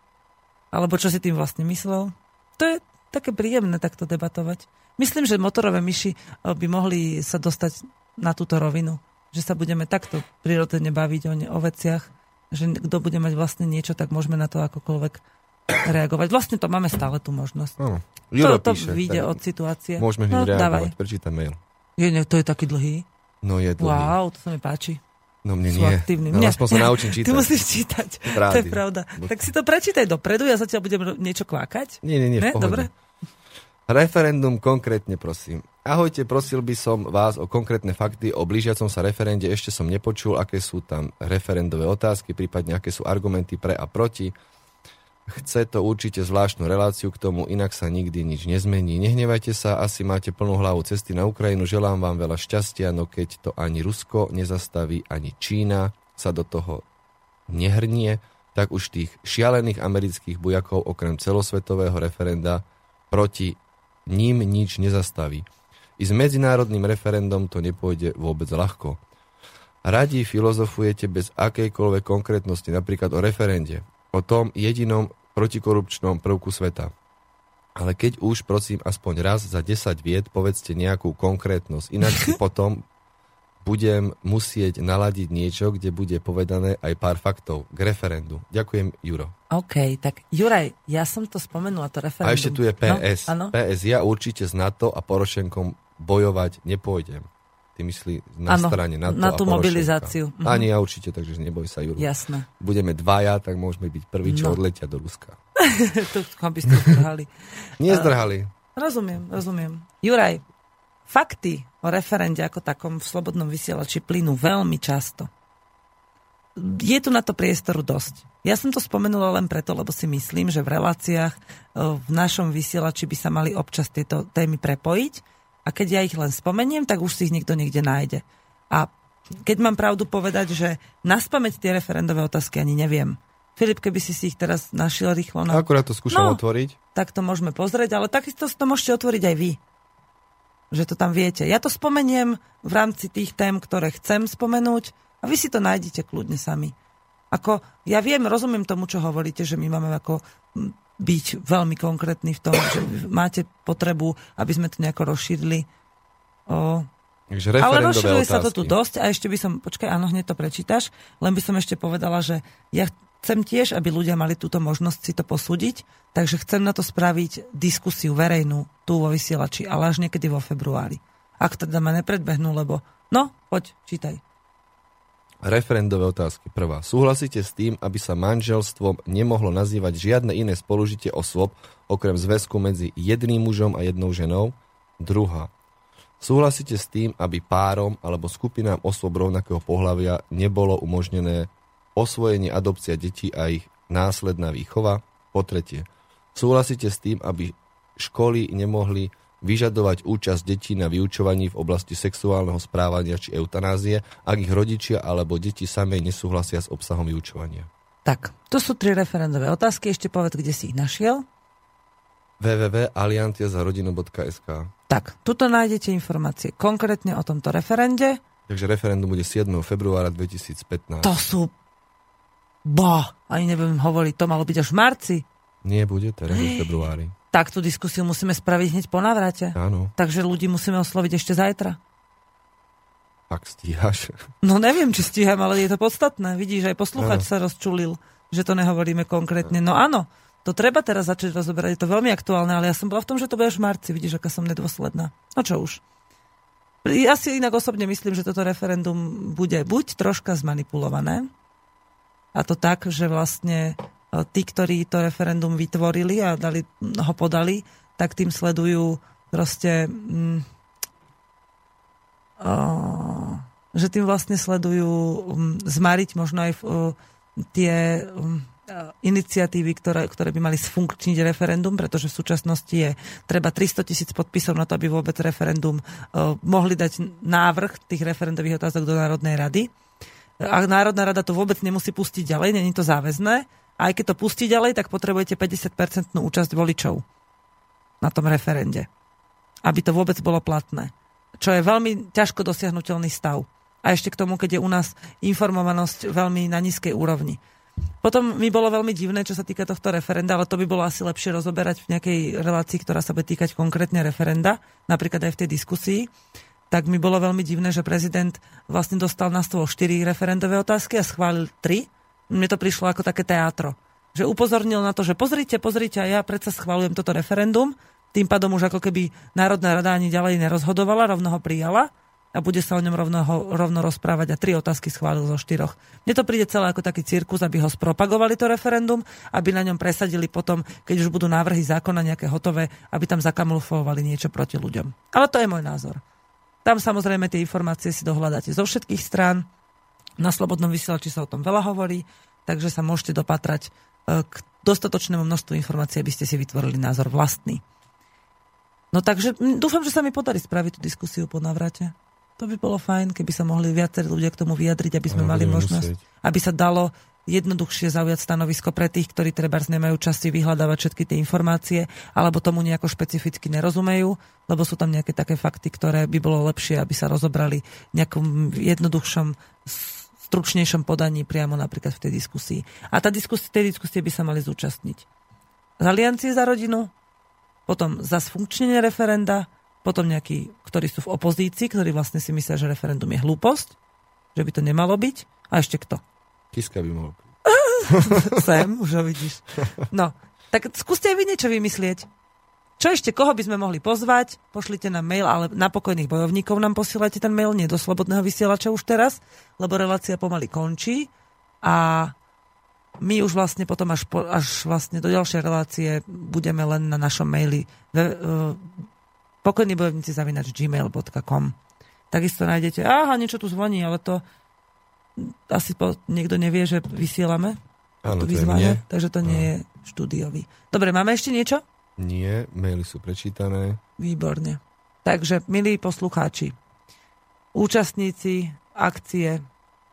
alebo čo si tým vlastne myslel. To je také príjemné takto debatovať. Myslím, že motorové myši eh, by mohli sa dostať na túto rovinu. Že sa budeme takto prirodzene baviť o, ne, o veciach, že kto bude mať vlastne niečo, tak môžeme na to akokoľvek reagovať. Vlastne to máme stále tú možnosť. Áno. Juro to, to píše, vyjde od situácie. Môžeme no, hneď dávaj. reagovať. Prečítam mail. Je, ne, to je taký dlhý. No je to. Wow, to sa mi páči. No mne Sú nie. aktívni. No, Mne- aspoň sa naučím *laughs* čítať. Ty musíš čítať. Rádi. To je pravda. Tak si to prečítaj dopredu, ja zatiaľ budem niečo kvákať. Nie, nie, nie, Ne? Dobre? Referendum konkrétne, prosím. Ahojte, prosil by som vás o konkrétne fakty o blížiacom sa referende. Ešte som nepočul, aké sú tam referendové otázky, prípadne aké sú argumenty pre a proti. Chce to určite zvláštnu reláciu k tomu, inak sa nikdy nič nezmení. Nehnevajte sa, asi máte plnú hlavu cesty na Ukrajinu, želám vám veľa šťastia, no keď to ani Rusko nezastaví, ani Čína sa do toho nehrnie, tak už tých šialených amerických bujakov okrem celosvetového referenda proti ním nič nezastaví. I s medzinárodným referendum to nepôjde vôbec ľahko. Radi filozofujete bez akejkoľvek konkrétnosti, napríklad o referende, o tom jedinom protikorupčnom prvku sveta. Ale keď už, prosím, aspoň raz za 10 vied povedzte nejakú konkrétnosť, inak si *laughs* potom budem musieť naladiť niečo, kde bude povedané aj pár faktov k referendu. Ďakujem, Juro. OK, tak Juraj, ja som to spomenula, to referendum. A ešte tu je PS. No. PS, ja určite s NATO a Porošenkom bojovať nepôjdem. Ty myslí na Áno, strane NATO na a tú Porošenka. mobilizáciu. Mhm. Ani ja určite, takže neboj sa, Juro. Jasné. Budeme dvaja, tak môžeme byť prví, čo No. odletia do Ruska. *laughs* to aby ste zdrhali. Nezdrhali. Rozumiem, rozumiem. Juraj, fakty o referende ako takom v slobodnom vysielači plynú veľmi často. Je tu na to priestoru dosť. Ja som to spomenula len preto, lebo si myslím, že v reláciách e, v našom vysielači by sa mali občas tieto témy prepojiť a keď ja ich len spomeniem, tak už si ich niekto niekde nájde. A keď mám pravdu povedať, že naspamäť tie referendové otázky ani neviem. Filip, keby si si ich teraz našiel rýchlo na Akurát to skúšam No. otvoriť. tak to môžeme pozrieť, ale takisto to môžete otvoriť aj vy. Že to tam viete. Ja to spomeniem v rámci tých tém, ktoré chcem spomenúť a vy si to nájdete kľudne sami. Ako, ja viem, rozumiem tomu, čo hovoríte, že my máme ako byť veľmi konkrétny v tom, že máte potrebu, aby sme to nejako rozšírili. O, Takže ale referendové rozširuje sa to otázky. tu dosť a ešte by som, počkaj, áno, hneď to prečítaš, len by som ešte povedala, že ja chcem tiež, aby ľudia mali túto možnosť si to posúdiť, takže chcem na to spraviť diskusiu verejnú tu vo vysielači, ale až niekedy vo februári. Ak teda ma nepredbehnú, lebo... No, poď, čítaj. Referendové otázky. Prvá. Súhlasíte s tým, aby sa manželstvom nemohlo nazývať žiadne iné spolužitie osôb, okrem zväzku medzi jedným mužom a jednou ženou? Druhá. Súhlasíte s tým, aby párom alebo skupinám osôb rovnakého pohľavia nebolo umožnené osvojenie adopcia detí a ich následná výchova? Po tretie. Súhlasíte s tým, aby školy nemohli vyžadovať účasť detí na vyučovaní v oblasti sexuálneho správania či eutanázie, ak ich rodičia alebo deti samej nesúhlasia s obsahom vyučovania. Tak, to sú tri referendové otázky, ešte povedz, kde si ich našiel. www.aliantiazarodinu.sk Tak, tuto nájdete informácie konkrétne o tomto referende. Takže referendum bude 7. februára 2015. To sú... Bo, ani neviem hovoriť, to malo byť až v marci. Nie bude teraz v februári. Tak tú diskusiu musíme spraviť hneď po návrate. Áno, Takže ľudí musíme osloviť ešte zajtra. ak stíhaš. *laughs* No neviem, či stíham, ale je to podstatné. Vidíš, aj posluchač sa rozčulil, že to nehovoríme konkrétne. No áno, to treba teraz začať rozoberať. Je to veľmi aktuálne, ale ja som bola v tom, že to bude až v marci. Vidíš, aká som nedôsledná. No čo už. Ja si inak osobne myslím, že toto referendum bude buď troška zmanipulované, a to tak, že vlastne e, tí, ktorí to referendum vytvorili a dali, ho podali, tak tým sledujú proste... Mm, o, že tým vlastne sledujú um, zmariť možno aj uh, tie um, uh, iniciatívy, ktoré, ktoré by mali sfunkčniť referendum, pretože v súčasnosti je treba 300 tisíc podpisov na to, aby vôbec referendum uh, mohli dať návrh tých referendových otázok do Národnej rady. A Národná rada to vôbec nemusí pustiť ďalej, není to záväzné. A aj keď to pustí ďalej, tak potrebujete 50% účasť voličov na tom referende. Aby to vôbec bolo platné. Čo je veľmi ťažko dosiahnutelný stav. A ešte k tomu, keď je u nás informovanosť veľmi na nízkej úrovni. Potom mi bolo veľmi divné, čo sa týka tohto referenda, ale to by bolo asi lepšie rozoberať v nejakej relácii, ktorá sa bude týkať konkrétne referenda, napríklad aj v tej diskusii. Tak mi bolo veľmi divné, že prezident vlastne dostal na stôl 4 referendové otázky a schválil 3. Mne to prišlo ako také teátro. Že upozornil na to, že pozrite, pozrite, a ja predsa schválujem toto referendum, tým pádom už ako keby Národná rada ani ďalej nerozhodovala, rovno ho prijala a bude sa o ňom rovno, rovno rozprávať a tri otázky schválil zo štyroch. Mne to príde celé ako taký cirkus, aby ho spropagovali to referendum, aby na ňom presadili potom, keď už budú návrhy zákona nejaké hotové, aby tam zakamuflovali niečo proti ľuďom. Ale to je môj názor. Tam samozrejme tie informácie si dohľadáte zo všetkých strán. Na Slobodnom vysielači sa o tom veľa hovorí, takže sa môžete dopatrať e, k dostatočnému množstvu informácií, aby ste si vytvorili názor vlastný. No takže dúfam, že sa mi podarí spraviť tú diskusiu po navrate. To by bolo fajn, keby sa mohli viacerí ľudia k tomu vyjadriť, aby sme Áno, mali možnosť, musieť. aby sa dalo jednoduchšie zaujať stanovisko pre tých, ktorí treba nemajú časti vyhľadávať všetky tie informácie, alebo tomu nejako špecificky nerozumejú, lebo sú tam nejaké také fakty, ktoré by bolo lepšie, aby sa rozobrali v nejakom jednoduchšom, stručnejšom podaní priamo napríklad v tej diskusii. A tá diskusie, tej diskusie by sa mali zúčastniť. Z Aliancie za rodinu, potom za sfunkčnenie referenda, potom nejakí, ktorí sú v opozícii, ktorí vlastne si myslia, že referendum je hlúposť, že by to nemalo byť. A ešte kto? Kiska by mohol. *laughs* Sem, už ho vidíš. No, tak skúste aj vy niečo vymyslieť. Čo ešte, koho by sme mohli pozvať? Pošlite nám mail, ale na pokojných bojovníkov nám posielajte ten mail, nie do slobodného vysielača už teraz, lebo relácia pomaly končí a my už vlastne potom až, po, až vlastne do ďalšej relácie budeme len na našom maili ve, uh, pokojní bojovníci zavinač gmail.com Takisto nájdete, aha, niečo tu zvoní, ale to asi po, niekto nevie, že vysielame. Áno, to je mne. takže to nie je štúdiový. Dobre, máme ešte niečo? Nie, maily sú prečítané. Výborne. Takže, milí poslucháči, účastníci akcie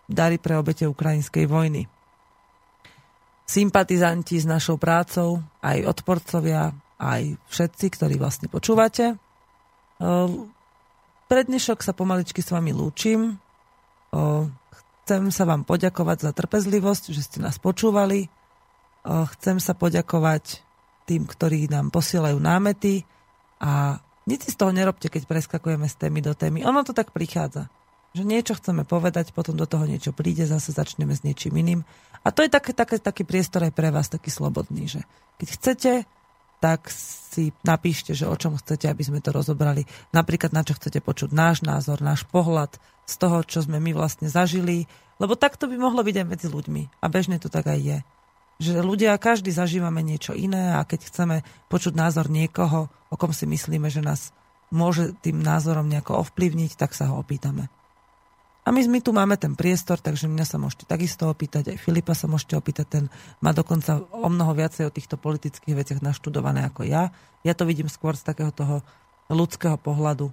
Dary pre obete ukrajinskej vojny, sympatizanti s našou prácou, aj odporcovia, aj všetci, ktorí vlastne počúvate. Pre dnešok sa pomaličky s vami lúčim. Chcem sa vám poďakovať za trpezlivosť, že ste nás počúvali. Chcem sa poďakovať tým, ktorí nám posielajú námety a nič si z toho nerobte, keď preskakujeme z témy do témy. Ono to tak prichádza. Že niečo chceme povedať, potom do toho niečo príde, zase začneme s niečím iným. A to je také, také, taký priestor aj pre vás, taký slobodný, že keď chcete, tak si napíšte, že o čom chcete, aby sme to rozobrali. Napríklad na čo chcete počuť náš názor, náš pohľad z toho, čo sme my vlastne zažili. Lebo takto by mohlo byť aj medzi ľuďmi. A bežne to tak aj je že ľudia, každý zažívame niečo iné a keď chceme počuť názor niekoho, o kom si myslíme, že nás môže tým názorom nejako ovplyvniť, tak sa ho opýtame. A my, my tu máme ten priestor, takže mňa sa môžete takisto opýtať, aj Filipa sa môžete opýtať, ten má dokonca o mnoho viacej o týchto politických veciach naštudované ako ja. Ja to vidím skôr z takého toho ľudského pohľadu,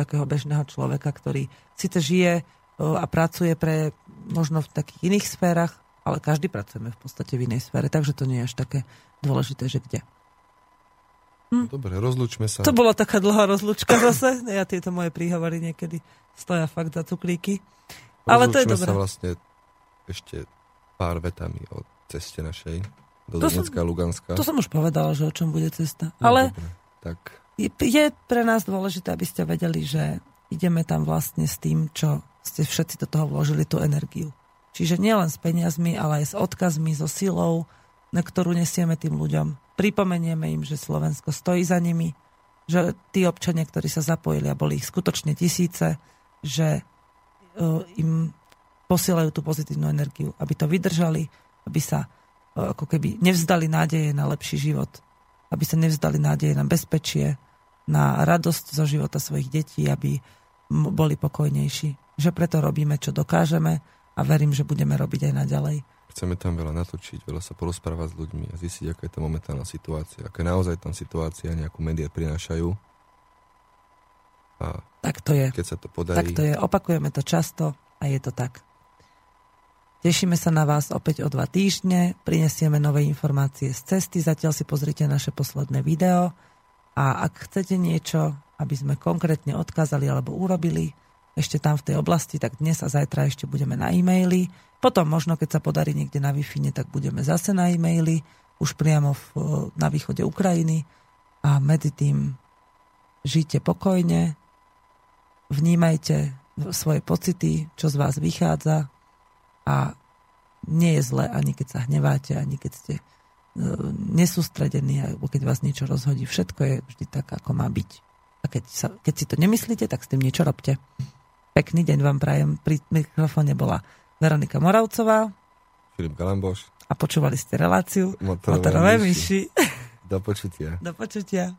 takého bežného človeka, ktorý síce žije a pracuje pre možno v takých iných sférach, ale každý pracujeme v podstate v inej sfére, takže to nie je až také dôležité, že kde. Hm. Dobre, rozlučme sa. To bola taká dlhá rozlučka zase. Ja tieto moje príhovory niekedy stoja fakt za cuklíky. Ale to je dobré. sa vlastne ešte pár vetami o ceste našej do to Donecka a Luganska. To som už povedala, že o čom bude cesta. No, Ale dobre, tak. Je, je pre nás dôležité, aby ste vedeli, že ideme tam vlastne s tým, čo ste všetci do toho vložili, tú energiu. Čiže nielen s peniazmi, ale aj s odkazmi, so silou, na ktorú nesieme tým ľuďom. Pripomenieme im, že Slovensko stojí za nimi, že tí občania, ktorí sa zapojili a boli ich skutočne tisíce, že uh, im posielajú tú pozitívnu energiu, aby to vydržali, aby sa uh, ako keby nevzdali nádeje na lepší život, aby sa nevzdali nádeje na bezpečie, na radosť zo života svojich detí, aby boli pokojnejší. Že preto robíme, čo dokážeme a verím, že budeme robiť aj naďalej. Chceme tam veľa natočiť, veľa sa porozprávať s ľuďmi a zistiť, aká je tá momentálna situácia, aká je naozaj tam situácia, nejakú médiá prinášajú. A tak to je. Keď sa to podarí. Tak to je. Opakujeme to často a je to tak. Tešíme sa na vás opäť o dva týždne, prinesieme nové informácie z cesty, zatiaľ si pozrite naše posledné video a ak chcete niečo, aby sme konkrétne odkázali alebo urobili, ešte tam v tej oblasti, tak dnes a zajtra ešte budeme na e-maili. Potom možno, keď sa podarí niekde na wi tak budeme zase na e-maili, už priamo v, na východe Ukrajiny a medzi tým žite pokojne, vnímajte svoje pocity, čo z vás vychádza a nie je zle ani keď sa hneváte, ani keď ste e, nesústredení, alebo keď vás niečo rozhodí. Všetko je vždy tak, ako má byť. A keď, sa, keď si to nemyslíte, tak s tým niečo robte. Pekný deň vám prajem. Pri mikrofóne bola Veronika Moravcová. Filip Galamboš. A počúvali ste reláciu Motorové, Motorové myši. myši. Do počutia. Do počutia.